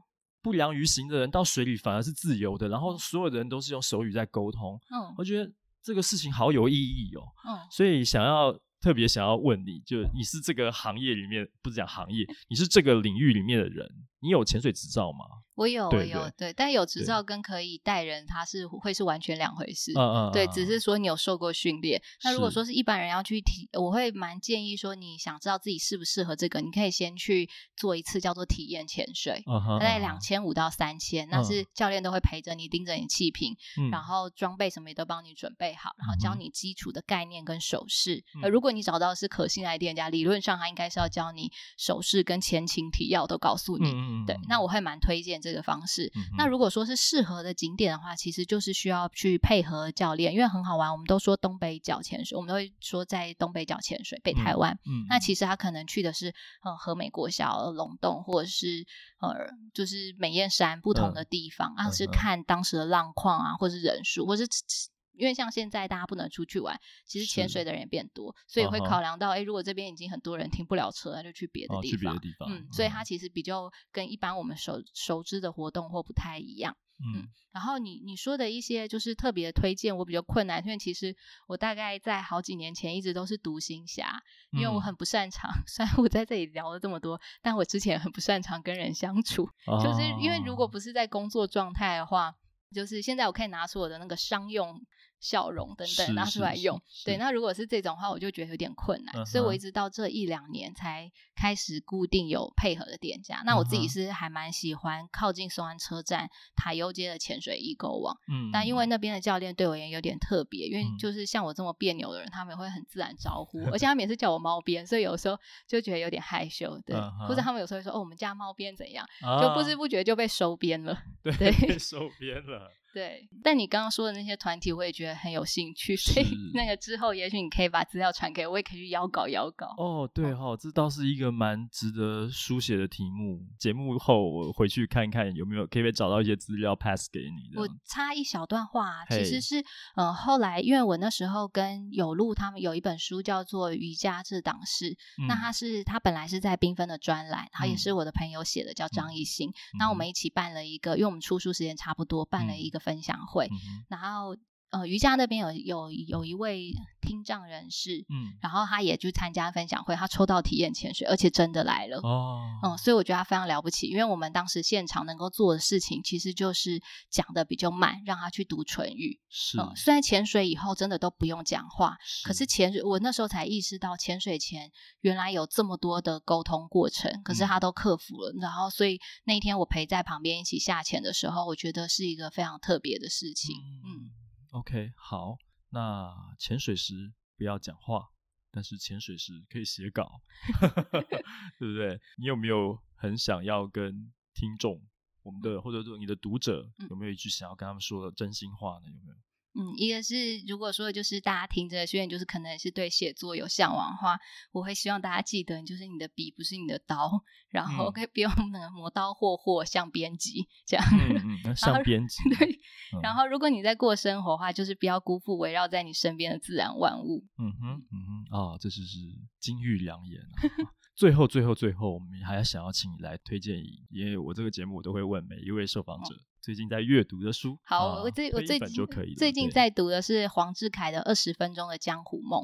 Speaker 2: 不良于行的人到水里反而是自由的，然后所有的人都是用手语在沟通。嗯，我觉得这个事情好有意义哦。嗯，所以想要特别想要问你，就你是这个行业里面，不是讲行业，你是这个领域里面的人，你有潜水执照吗？
Speaker 1: 我有，我有，对，但有执照跟可以带人，它是会是完全两回事。嗯嗯，对，只是说你有受过训练。那如果说是一般人要去体，我会蛮建议说，你想知道自己适不适合这个，你可以先去做一次叫做体验潜水，大概两千五到三千，那是教练都会陪着你，盯着你气瓶，然后装备什么也都帮你准备好，然后教你基础的概念跟手势。呃，如果你找到是可信赖店家，理论上他应该是要教你手势跟前情提要都告诉你。对，那我会蛮推荐。这个方式，嗯、那如果说是适合的景点的话，其实就是需要去配合教练，因为很好玩。我们都说东北角潜水，我们都会说在东北角潜水，北台湾。嗯，那其实他可能去的是呃和美国小龙洞，或者是呃就是美艳山不同的地方，啊、嗯，是看当时的浪况啊，或是人数，或是。因为像现在大家不能出去玩，其实潜水的人也变多，所以会考量到，哎、uh 如果这边已经很多人停不了车，那就去别的地方。去别的地方嗯，所以它其实比较跟一般我们熟熟知的活动或不太一样。嗯，嗯，然后你你说的一些就是特别的推荐，我比较困难，因为其实我大概在好几年前一直都是独行侠，因为我很不擅长。嗯、虽然我在这里聊了这么多，但我之前很不擅长跟人相处，oh. 就是因为如果不是在工作状态的话，就是现在我可以拿出我的那个商用。笑容等等拿出来用。对，那如果是这种话，我就觉得有点困难，uh. 所以我一直到这一两年才开始固定有配合的店家。Uh. 那我自己是还蛮喜欢靠近松安车站塔悠街的潜水易购网。嗯，但因为那边的教练对我也有点特别，因为就是像我这么别扭的人，他们会很自然招呼，而且他们也是叫我猫边，所以有时候就觉得有点害羞。对，uh. 或者他们有时候会说：“哦，我们家猫边怎样？” uh. 就不知不觉就被收编了。对，对
Speaker 2: 被收编了。
Speaker 1: 对，但你刚刚说的那些团体，我也觉得很有兴趣，所以那个之后，也许你可以把资料传给我，我也可以去邀稿邀稿。
Speaker 2: 哦，对哈、哦，这倒是一个蛮值得书写的题目。节目后我回去看看有没有可以找到一些资料 pass 给你。
Speaker 1: 我插一小段话，其实是嗯、呃，后来因为我那时候跟有路他们有一本书叫做《瑜伽这档事》，嗯，那他是他本来是在缤纷的专栏，然后也是我的朋友写的，叫张艺兴、嗯。那我们一起办了一个，因为我们出书时间差不多，办了一个。分享会，嗯、然后呃，瑜伽那边有有有一位听障人士，嗯，然后他也去参加分享会，他抽到体验潜水，而且真的来了，哦，嗯，所以我觉得他非常了不起，因为我们当时现场能够做的事情，其实就是讲的比较慢，让他去读唇语，是，嗯，虽然潜水以后真的都不用讲话，是，可是潜水，我那时候才意识到潜水前原来有这么多的沟通过程，可是他都克服了，嗯、然后所以那一天我陪在旁边一起下潜的时候，我觉得是一个非常特别的事情，嗯。嗯
Speaker 2: OK，好，那潜水时不要讲话，但是潜水时可以写稿，对不对？你有没有很想要跟听众，我们的或者说你的读者，有没有一句想要跟他们说的真心话呢？有没有？
Speaker 1: 嗯，一个是如果说就是大家听着，虽然就是可能是对写作有向往的话，我会希望大家记得，就是你的笔不是你的刀，然后可以不用那个磨刀霍霍像编辑这样，
Speaker 2: 嗯嗯，像编 辑
Speaker 1: 对、嗯。然后如果你在过生活的话，就是不要辜负围绕在你身边的自然万物。
Speaker 2: 嗯哼，嗯哼，哦，这就是金玉良言、啊。最后，最后，最后，我们还要想要请你来推荐，因为我这个节目我都会问每一位受访者。嗯最近在阅读的书，
Speaker 1: 好，啊、我最我最近最近在读的是黄志凯的《二十分钟的江湖梦》。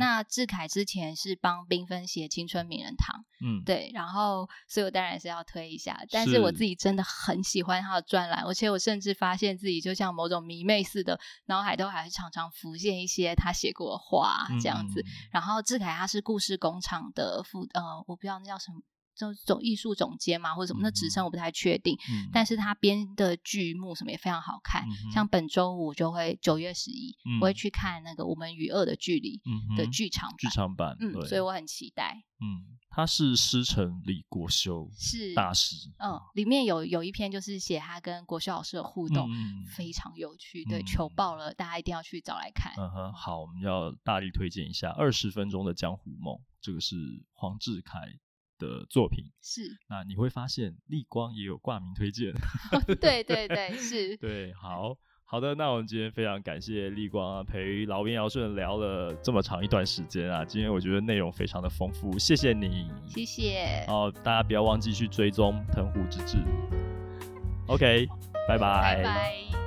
Speaker 1: 那志凯之前是帮缤纷写《青春名人堂》，嗯，对，然后所以我当然是要推一下。但是我自己真的很喜欢他的专栏，而且我甚至发现自己就像某种迷妹似的，脑海都还是常常浮现一些他写过的话这样子。嗯、然后志凯他是故事工厂的副，呃，我不知道那叫什么。就总艺术总监嘛，或者什么那职称我不太确定，嗯，但是他编的剧目什么也非常好看。嗯、像本周五就会九月十一，嗯，我会去看那个《我们与恶的距离》的剧场版，剧场版，嗯，所以我很期待。
Speaker 2: 嗯，他是师承李国修是大师，
Speaker 1: 嗯，里面有有一篇就是写他跟国修老师的互动，嗯，非常有趣，对，求爆了，大家一定要去找来看。
Speaker 2: 嗯哼，好，我们要大力推荐一下《二十分钟的江湖梦》，这个是黄志凯的作品。是，那你会发现立光也有挂名推荐，
Speaker 1: 对对对，是，
Speaker 2: 对，好好的，那我们今天非常感谢立光啊，陪老兵姚顺聊了这么长一段时间啊，今天我觉得内容非常的丰富，谢谢你，
Speaker 1: 谢谢，
Speaker 2: 哦，大家不要忘记去追踪藤壶之志，OK，拜拜。拜。拜。